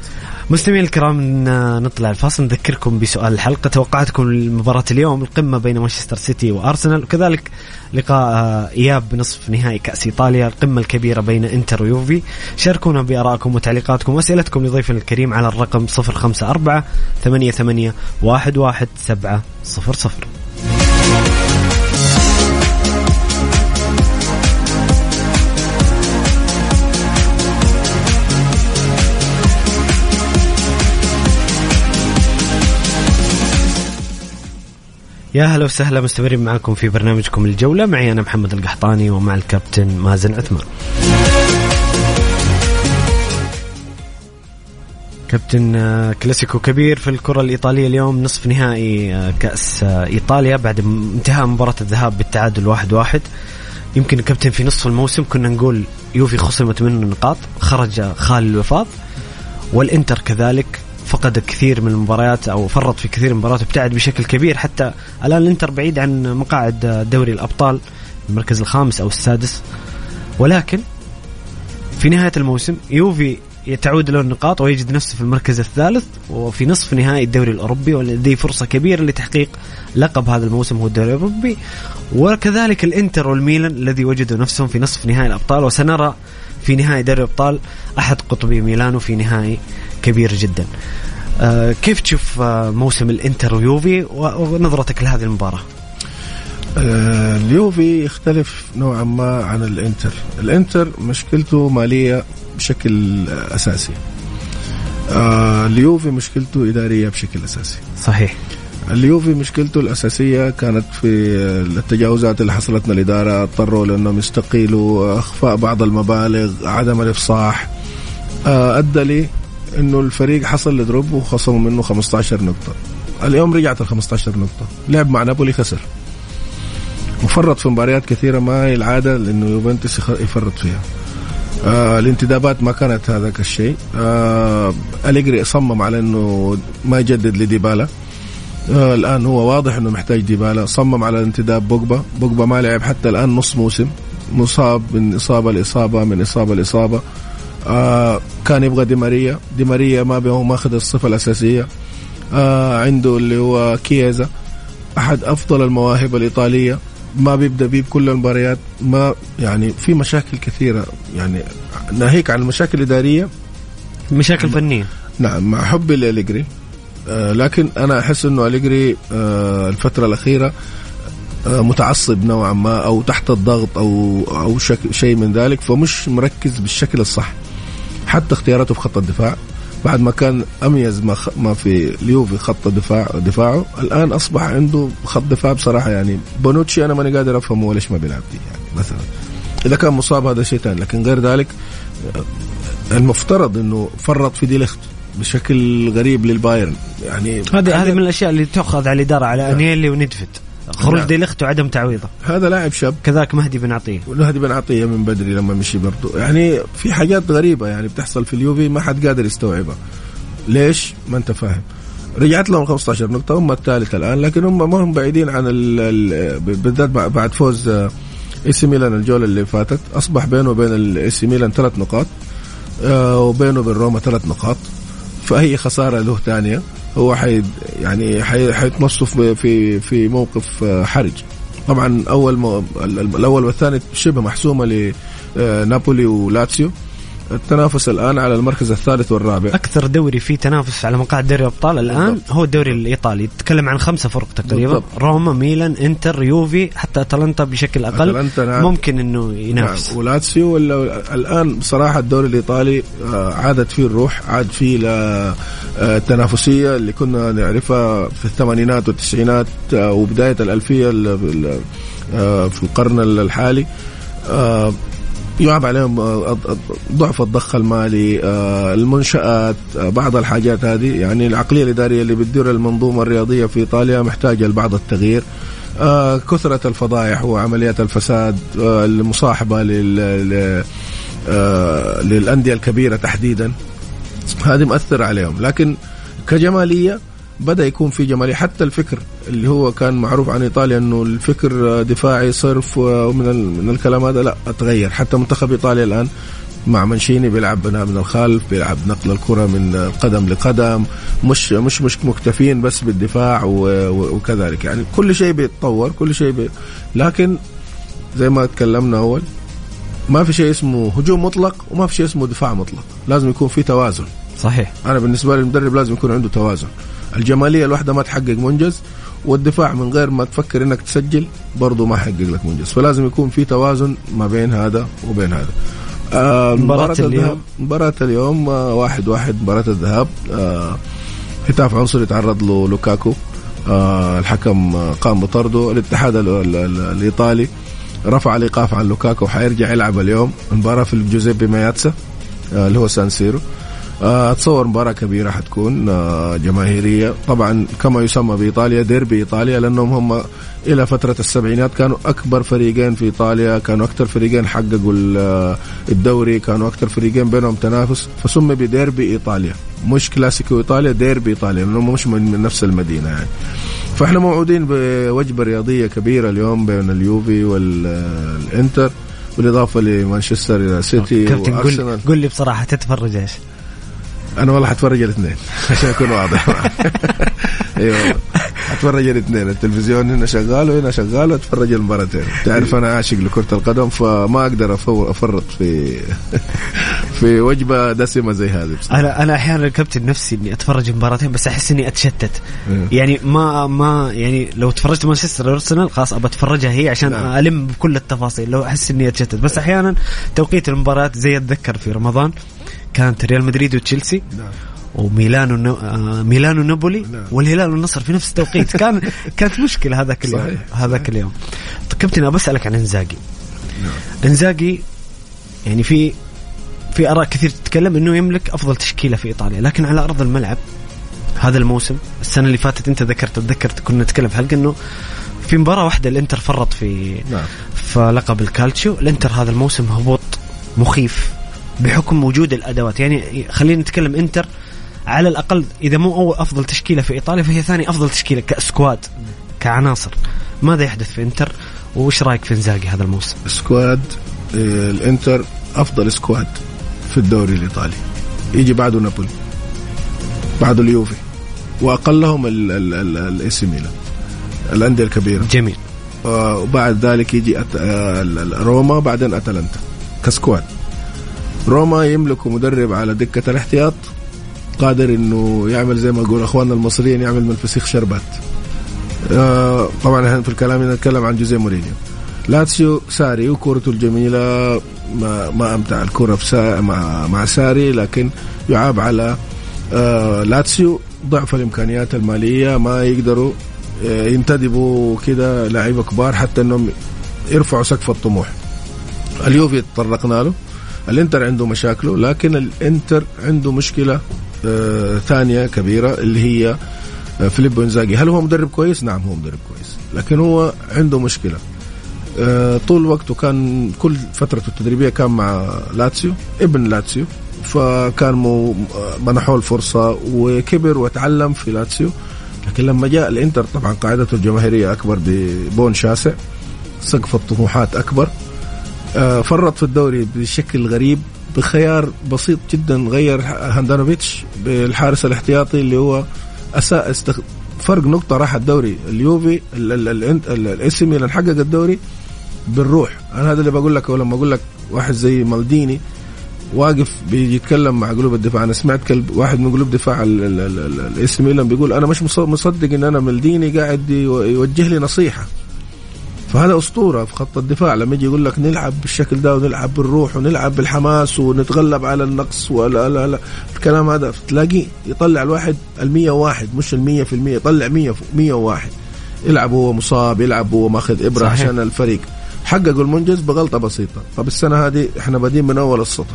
مستمعين الكرام نطلع الفاصل نذكركم بسؤال الحلقة. توقعاتكم لمباراة اليوم القمة بين مانشستر سيتي وأرسنال. وكذلك لقاء آه، إياب بنصف نهائي كأس إيطاليا القمة الكبيرة بين إنتر ويوفي. شاركونا بآرائكم وتعليقاتكم وأسئلتكم لضيفنا الكريم على الرقم 054 88 11700 يا هلا وسهلا مستمرين معكم في برنامجكم الجولة. معي أنا محمد القحطاني ومع الكابتن مازن عثمان. كابتن آه، كلاسيكو كبير في الكرة الإيطالية اليوم نصف نهائي آه، كأس آه، إيطاليا بعد انتهاء مباراة الذهاب بالتعادل واحد واحد. يمكن الكابتن في نصف الموسم كنا نقول يوفي خصمت منه نقاط خرج خال الوفاض والإنتر كذلك فقد كثير من المباريات أو فرط في كثير من المباريات وابتعد بشكل كبير. حتى الآن الإنتر بعيد عن مقاعد دوري الأبطال المركز الخامس أو السادس. ولكن في نهاية الموسم يوفي تعود له النقاط ويجد نفسه في المركز الثالث وفي نصف نهائي الدوري الأوروبي ولديه فرصة كبيرة لتحقيق لقب هذا الموسم هو الدوري الأوروبي. وكذلك الإنتر والميلان الذي وجدوا نفسهم في نصف نهائي الأبطال وسنرى في نهائي دوري الأبطال أحد قطبي ميلانو في نهائي كبير جدا. آه كيف تشوف آه موسم الإنتر ويوفي ونظرتك لهذه المباراة؟ آه اليوفي يختلف نوعا ما عن الإنتر. الإنتر مشكلته مالية بشكل أساسي. اليوفي مشكلته إدارية بشكل أساسي. صحيح. اليوفي مشكلته الأساسية كانت في التجاوزات اللي حصلت من الإدارة اضطروا لأنهم يستقيلوا أخفاء بعض المبالغ عدم الإفصاح. أدى لي إنه الفريق حصل لدروب وخصموا منه 15 نقطة. اليوم رجعت ال 15 نقطة. لعب مع نابولي خسر. وفرط في مباريات كثيرة ما هي العادة لإنه يوفنتوس يفرط فيها. آه الانتدابات ما كانت هذاك الشيء. آه أليجري صمم على إنه ما يجدد لديبالا. آه الآن هو واضح إنه محتاج ديبالا. صمم على انتداب بوجبا. بوجبا ما لعب حتى الآن نص موسم. مصاب من إصابة لإصابة من إصابة لإصابة. آه كان يبغى دي ماريا. دي ماريا ما هو ماخذ الصفة الأساسية. آه عنده اللي هو كييزا أحد أفضل المواهب الإيطالية. ما بيبدأ بيه بكل المباريات. ما يعني في مشاكل كثيرة. يعني ناهيك عن المشاكل الإدارية؟ مشاكل فنية. نعم مع حبي لأليجري. آه لكن أنا أحس إنه أليجري آه الفترة الأخيرة آه متعصب نوعا ما أو تحت الضغط أو أو شيء من ذلك. فمش مركز بالشكل الصح. حتى اختياراته في خط الدفاع. بعد ما كان أميز ما ما في اليوفي خط دفاع دفاعه الآن أصبح عنده خط دفاع بصراحة يعني بونوتشي أنا ماني قادر أفهمه ليش ما بيلعب فيه يعني مثلا. إذا كان مصاب هذا شيء ثاني لكن غير ذلك المفترض إنه فرط في دي ليخت بشكل غريب للبايرن. يعني هذه هذه من الأشياء اللي تؤخذ على الاداره على أنيلي وندفت خروج نعم. ديليخت وعدم تعويضه. هذا لاعب شاب. كذاك مهدي بن عطية. مهدي بن عطية من بدري لما مشي برضه يعني في حاجات غريبة يعني بتحصل في اليوفي ما حد قادر يستوعبها. ليش؟ ما انت فاهم. رجعت لهم 15 نقطة هم الثالث الآن لكن هم ما هم بعيدين عن بالذات بعد فوز إي سي ميلان الجولة اللي فاتت. أصبح بينه وبين الاي سي ميلان ثلاث نقاط آه، وبينه وبين روما ثلاث نقاط. فهي خسارة له ثانية هو حي يعني حيتمصوا في في موقف حرج. طبعا أول الأول والثاني شبه محسومة آه، نابولي ولاتسيو. التنافس الآن على المركز الثالث والرابع. أكثر دوري فيه تنافس على مقاعد دوري الأبطال الآن بالضبط. هو الدوري الإيطالي. تتكلم عن خمسة فرق تقريبا. بالضبط. روما ميلان إنتر يوفي حتى أتلانتا بشكل أقل. أتلانتا نعم. ممكن إنه ينافس. نعم. ولاتسيو ولا الآن بصراحة الدوري الإيطالي آه، عادت فيه الروح عاد فيه ل- آه، التنافسيه اللي كنا نعرفها في الثمانينات والتسعينات آه، وبداية الألفية ال- ال- في القرن الحالي. يعاب عليهم آه، ضعف الضخ المالي آه، المنشآت آه، بعض الحاجات هذه. يعني العقلية الإدارية اللي بتدير المنظومة الرياضية في إيطاليا محتاجة لبعض التغيير. آه، كثرة الفضائح وعمليات الفساد آه، المصاحبة لل آه، للأندية الكبيرة تحديدا. هذه مؤثر عليهم. لكن كجمالية بدأ يكون في جمالية. حتى الفكر اللي هو كان معروف عن إيطاليا أنه الفكر دفاعي صرف ومن ال- من الكلام هذا لا تغير. حتى منتخب إيطاليا الآن مع منشيني بيلعب بناء من الخلف بيلعب نقل الكرة من قدم لقدم مش مش مش مكتفين بس بالدفاع وكذلك. يعني كل شيء بيتطور كل شيء بي لكن زي ما تكلمنا أول ما في شيء اسمه هجوم مطلق وما في شيء اسمه دفاع مطلق. لازم يكون في توازن. صحيح. أنا بالنسبة لي المدرب لازم يكون عنده توازن. الجمالية الواحدة ما تحقق منجز والدفاع من غير ما تفكر إنك تسجل برضه ما حقق لك منجز. فلازم يكون في توازن ما بين هذا وبين هذا. آه مباراة اليوم. مباراة اليوم آه واحد واحد مباراة الذهاب. آه هتاف عنصري تعرض له لوكاكو. آه الحكم آه قام بطرده. الاتحاد ال- ال- ال- الإيطالي رفع الايقاف عن لوكاكو حيرجع يلعب اليوم. المباراة في الجوزيبي مياتسا آه اللي هو سان سيرو. آه، أتصور مباراة كبيرة حتكون آه، جماهيرية. طبعا كما يسمى بإيطاليا ديربي إيطاليا لأنهم هم إلى فترة السبعينات كانوا أكبر فريقين في إيطاليا كانوا أكثر فريقين حققوا آه، الدوري كانوا أكثر فريقين بينهم تنافس فسمي بديربي إيطاليا. مش كلاسيكو إيطاليا ديربي إيطاليا لأنهم مش من نفس المدينة يعني. فإحنا موعودين بوجبة رياضية كبيرة اليوم بين اليوفي والإنتر بالإضافة لمانشستر سيتي كابتن قول قول لي بصراحة تتفرج إيش؟ أنا والله حتفرج الاثنين عشان أكون واضح أيوه والله. حتفرج الاثنين التلفزيون هنا شغال وهنا شغال واتفرج المباراتين تعرف أنا عاشق لكرة القدم فما أقدر أفرط في في وجبة دسمة زي هذه بصراحه أنا أنا أحيانا كابتن نفسي إني أتفرج مباراتين بس أحس إني أتشتت إيه. يعني ما ما يعني لو تفرجت مانشستر أرسنال خلاص أبى أتفرجها هي عشان نعم. ألم بكل التفاصيل لو أحس إني أتشتت بس أحيانا توقيت المباراة زي أتذكر في رمضان كانت ريال مدريد وتشيلسي نعم. وميلان. آه ميلان ونابولي نعم. والهلال والنصر في نفس التوقيت كان كانت مشكلة هذاك اليوم. هذاك اليوم طيب كابتن ابى أسألك عن إنزاجي نعم. إنزاجي يعني في في آراء كثير تتكلم إنه يملك أفضل تشكيلة في إيطاليا لكن على أرض الملعب هذا الموسم السنة اللي فاتت أنت ذكرت تذكرت كنا نتكلم في حلقة إنه في مباراة واحدة الإنتر فرط في نعم في لقب الكالتشيو الإنتر هذا الموسم هبوط مخيف بحكم وجود الأدوات. يعني خلينا نتكلم إنتر على الأقل إذا مو اول أفضل تشكيلة في إيطاليا فهي ثاني أفضل تشكيلة ك squad كعناصر. ماذا يحدث في إنتر؟ وش رأيك في إنزاجي هذا الموسم؟ squad آه، الإنتر أفضل squad في الدوري الإيطالي. يجي بعده نابولي بعده اليوفي وأقلهم الاي سي ميلان الأندية الكبيرة. جميل. آه، وبعد ذلك يجي. آه، روما بعدين أتلانتا ك squad. روما يملك مدرب على دكة الاحتياط قادر إنه يعمل زي ما يقول أخواننا المصريين يعمل من الفسيخ شربات آه، طبعا إحنا في الكلام نتكلم عن جوزيه مورينيو. لاتسيو ساري وكورته الجميلة ما ما أمتع الكرة في سا مع مع ساري لكن يعاب على آه لاتسيو ضعف الإمكانيات المالية ما يقدروا آه، ينتدبوا كده لعيبة كبار حتى إنهم يرفعوا سقف الطموح. اليوفي تطرقنا له؟ الانتر عنده مشاكله لكن الانتر عنده مشكلة آه ثانية كبيرة اللي هي آه، فيليبو إنزاجي. هل هو مدرب كويس؟ نعم هو مدرب كويس لكن هو عنده مشكلة. آه، طول وقته كان كل فترته التدريبية كان مع لاتسيو ابن لاتسيو فكان آه، منحوه الفرصة وكبر وتعلم في لاتسيو. لكن لما جاء الانتر طبعا قاعدته الجماهيرية أكبر ببون شاسع سقف الطموحات أكبر. آه، فرط في الدوري بشكل غريب بخيار بسيط جدا غير هاندانوفيتش بالحارس الاحتياطي اللي هو اساء استخ... فرق نقطة راح الدوري اليوفي الاس ميلان حقق الدوري بالروح. أنا هذا اللي بقول لك ولما أقول لك واحد زي مالديني واقف بيجي يتكلم مع قلوب الدفاع. أنا سمعت كلب واحد من قلوب دفاع الاس ميلان بيقول أنا مش مصدق إن أنا مالديني قاعد يوجه لي نصيحة. فهذا أسطورة في خط الدفاع. لما يجي يقول لك نلعب بالشكل ده ونلعب بالروح ونلعب بالحماس ونتغلب على النقص ولا لا لا. الكلام هذا تلاقي يطلع الواحد ال 101 مش ال 100% يطلع 100 101 يلعب هو مصاب يلعب هو ماخذ إبرة صحيح. عشان الفريق. حققوا المنجز بغلطة بسيطة. طب السنة هذه إحنا بادين من أول السطر.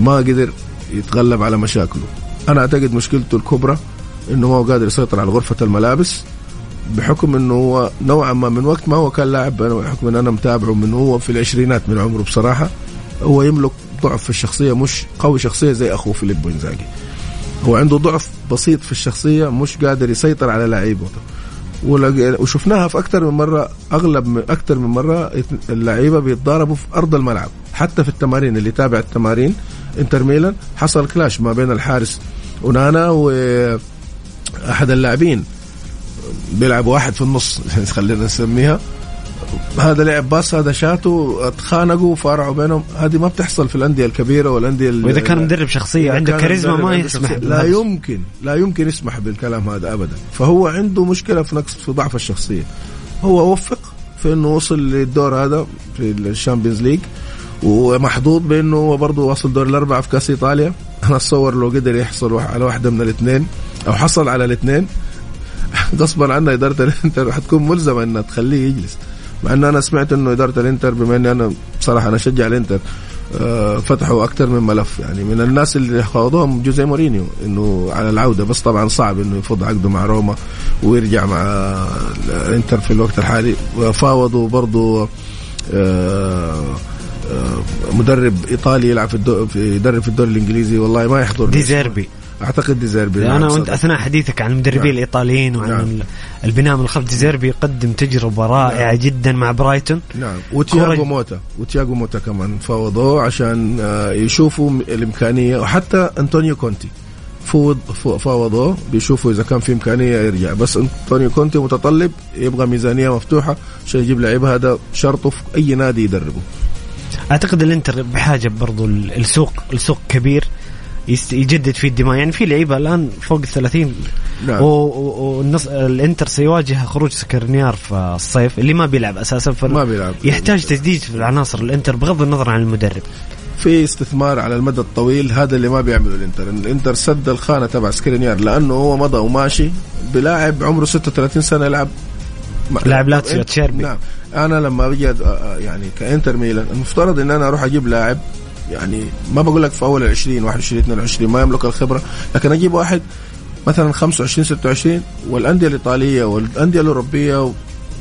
ما قدر يتغلب على مشاكله. أنا أعتقد مشكلته الكبرى إنه ما هو قادر يسيطر على غرفة الملابس. بحكم إنه هو نوعا ما من وقت ما هو كان لاعب بحكم إن أنا متابعه من هو في العشرينات من عمره بصراحة هو يملك ضعف في الشخصية مش قوي شخصية زي أخوه فيليب إنزاجي. هو عنده ضعف بسيط في الشخصية مش قادر يسيطر على لعيبته. وشفناها في أكثر من مرة أغلب من أكثر من مرة اللعيبة بيتضاربوا في أرض الملعب. حتى في التمارين اللي تابع التمارين إنتر ميلان حصل كلاش ما بين الحارس ونانا واحد اللاعبين. بيلعب واحد في النص خلينا نسميها. هذا لعب باص هذا شاتوا اتخانقوا وفارعوا بينهم. هذه ما بتحصل في الأندية الكبيرة والأندية وإذا كان مدرب شخصية عنده كاريزما ما يسمح لا يمكن لا يمكن يسمح بالكلام هذا ابدا. فهو عنده مشكلة في نقص في ضعف الشخصية. هو وفق في إنه وصل للدور هذا في ال Champions League ومحظوظ بإنه هو برضه وصل دور الأربعة في كأس إيطاليا. أنا أتصور لو قدر يحصل على واحدة من الاثنين أو حصل على الاثنين غصبا عنها إدارة الإنتر حتكون ملزمة إنها تخليه يجلس. مع ان أنا سمعت إنه إدارة الإنتر بما إني أنا بصراحة أنا أشجع الإنتر آه، فتحوا أكثر من ملف يعني. من الناس اللي خاضوهم جوزي مورينيو إنه على العودة بس طبعا صعب إنه يفض عقده مع روما ويرجع مع الإنتر في الوقت الحالي. وفاوضوا برضه آه، آه، مدرب إيطالي يلعب في الدو... يدرب في الدوري الإنجليزي. والله ما يحضر. ديزيربي أعتقد ديزيربي أنا وأنت أثناء حديثك عن المدربين نعم. الإيطاليين وعن نعم. البناء من الخلف ديزيربي يقدم تجربة رائعة نعم. جدا مع برايتون. نعم. وتياغو موتا. وتياغو موتا كمان فاوضوه عشان آه، يشوفوا الإمكانية. وحتى أنطونيو كونتي فوض فاوضوه بيشوفوا إذا كان في إمكانية يرجع. بس أنطونيو كونتي متطلب يبغى ميزانية مفتوحة عشان يجيب لعيبه هذا شرطه في أي نادي يدربه. أعتقد الإنتر بحاجة برضو السوق السوق كبير. يجدد فيه الدماء. يعني في لعيبة الآن فوق ال 30 نعم. والنص الإنتر سيواجه خروج سكرنيار في الصيف اللي ما بيلعب أساسا ما بيلعب. يحتاج تجديد في العناصر الإنتر بغض النظر عن المدرب. في استثمار على المدى الطويل هذا اللي ما بيعمله الإنتر. الإنتر سد الخانة تبع سكرينيار لأنه هو مضى وماشي بلاعب عمره 36 سنة يلعب لاعب لاتسيو تشيربي. نعم. أنا لما أجي يعني كإنتر ميلان المفترض إن أنا أروح أجيب لاعب يعني ما بقول لك في أول ال 20 21 22 ما يملك الخبرة. لكن أجيب واحد مثلا 25 26 والأندية الإيطالية والأندية الأوروبية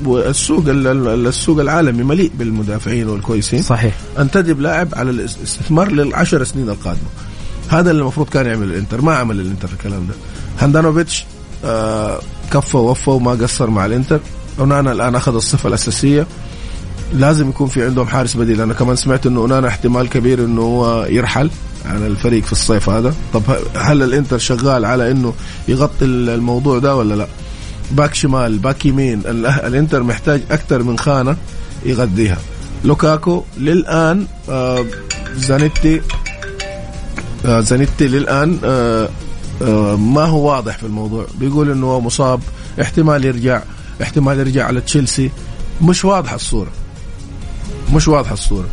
والسوق السوق العالمي مليء بالمدافعين والكويسين. صحيح. انتدب لاعب على الاستثمار للعشر سنين القادمة. هذا اللي المفروض كان يعمل الإنتر ما عمل الإنتر الكلام ده. هاندانوفيتش آه كفى ووفى وما قصر مع الإنتر. واونانا الآن أخذ الصفة الأساسية. لازم يكون في عندهم حارس بديل. أنا كمان سمعت إنه اونانا احتمال كبير إنه هو يرحل عن الفريق في الصيف هذا. طب هل الإنتر شغال على إنه يغطي الموضوع ده ولا لا؟ back شمال back يمين الإنتر محتاج أكثر من خانة يغذيها. لوكاكو للآن آه زانيتي آه زانيتي للآن آه ما هو واضح في الموضوع. بيقول إنه مصاب احتمال يرجع احتمال يرجع على تشيلسي. مش واضحة الصورة. مش واضحة الصورة.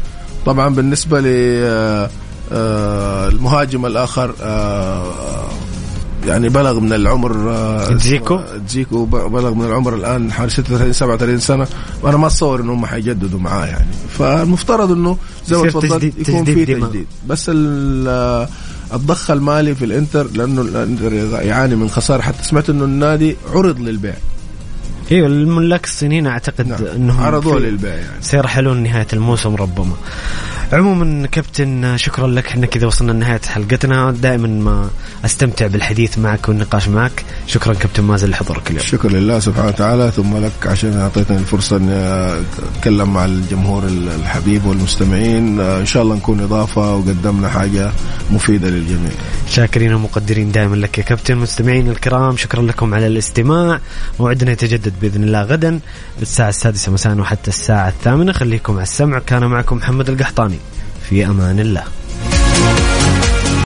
طبعا بالنسبة ل آه، آه، المهاجم الآخر آه، يعني بلغ من العمر تزيكو تزيكو بلغ من العمر الآن حوالي 36 37 سنة. وأنا ما أتصور إنهم هم حيجددوا معاه يعني. فالمفترض إنه زي ما تفضلت يكون في تجديد بس الضخ المالي في الإنتر لأنه الإنتر يعاني من خسارة. حتى سمعت إنه النادي عرض للبيع. أيوه الملاك الصينيين أعتقد نعم. إنهم عرضوه للبيع يعني سيرحلون نهاية الموسم ربما عموما كابتن شكرا لك. إحنا كذا وصلنا لنهاية حلقتنا. دائما ما أستمتع بالحديث معك والنقاش معك. شكرا كابتن مازن لحضورك اليوم. شكرا لله سبحانه وتعالى. ثم لك عشان اعطيتني الفرصة اني أتكلم مع الجمهور الحبيب والمستمعين. إن شاء الله نكون إضافة وقدمنا حاجة مفيدة للجميع. شاكرين ومقدرين دائما لك يا كابتن. مستمعين الكرام شكرا لكم على الاستماع. موعدنا يتجدد بإذن الله غدا الساعة السادسة مساء وحتى الساعة الثامنة. خليكم على السمع. كان معكم محمد القحطاني. في أمان الله.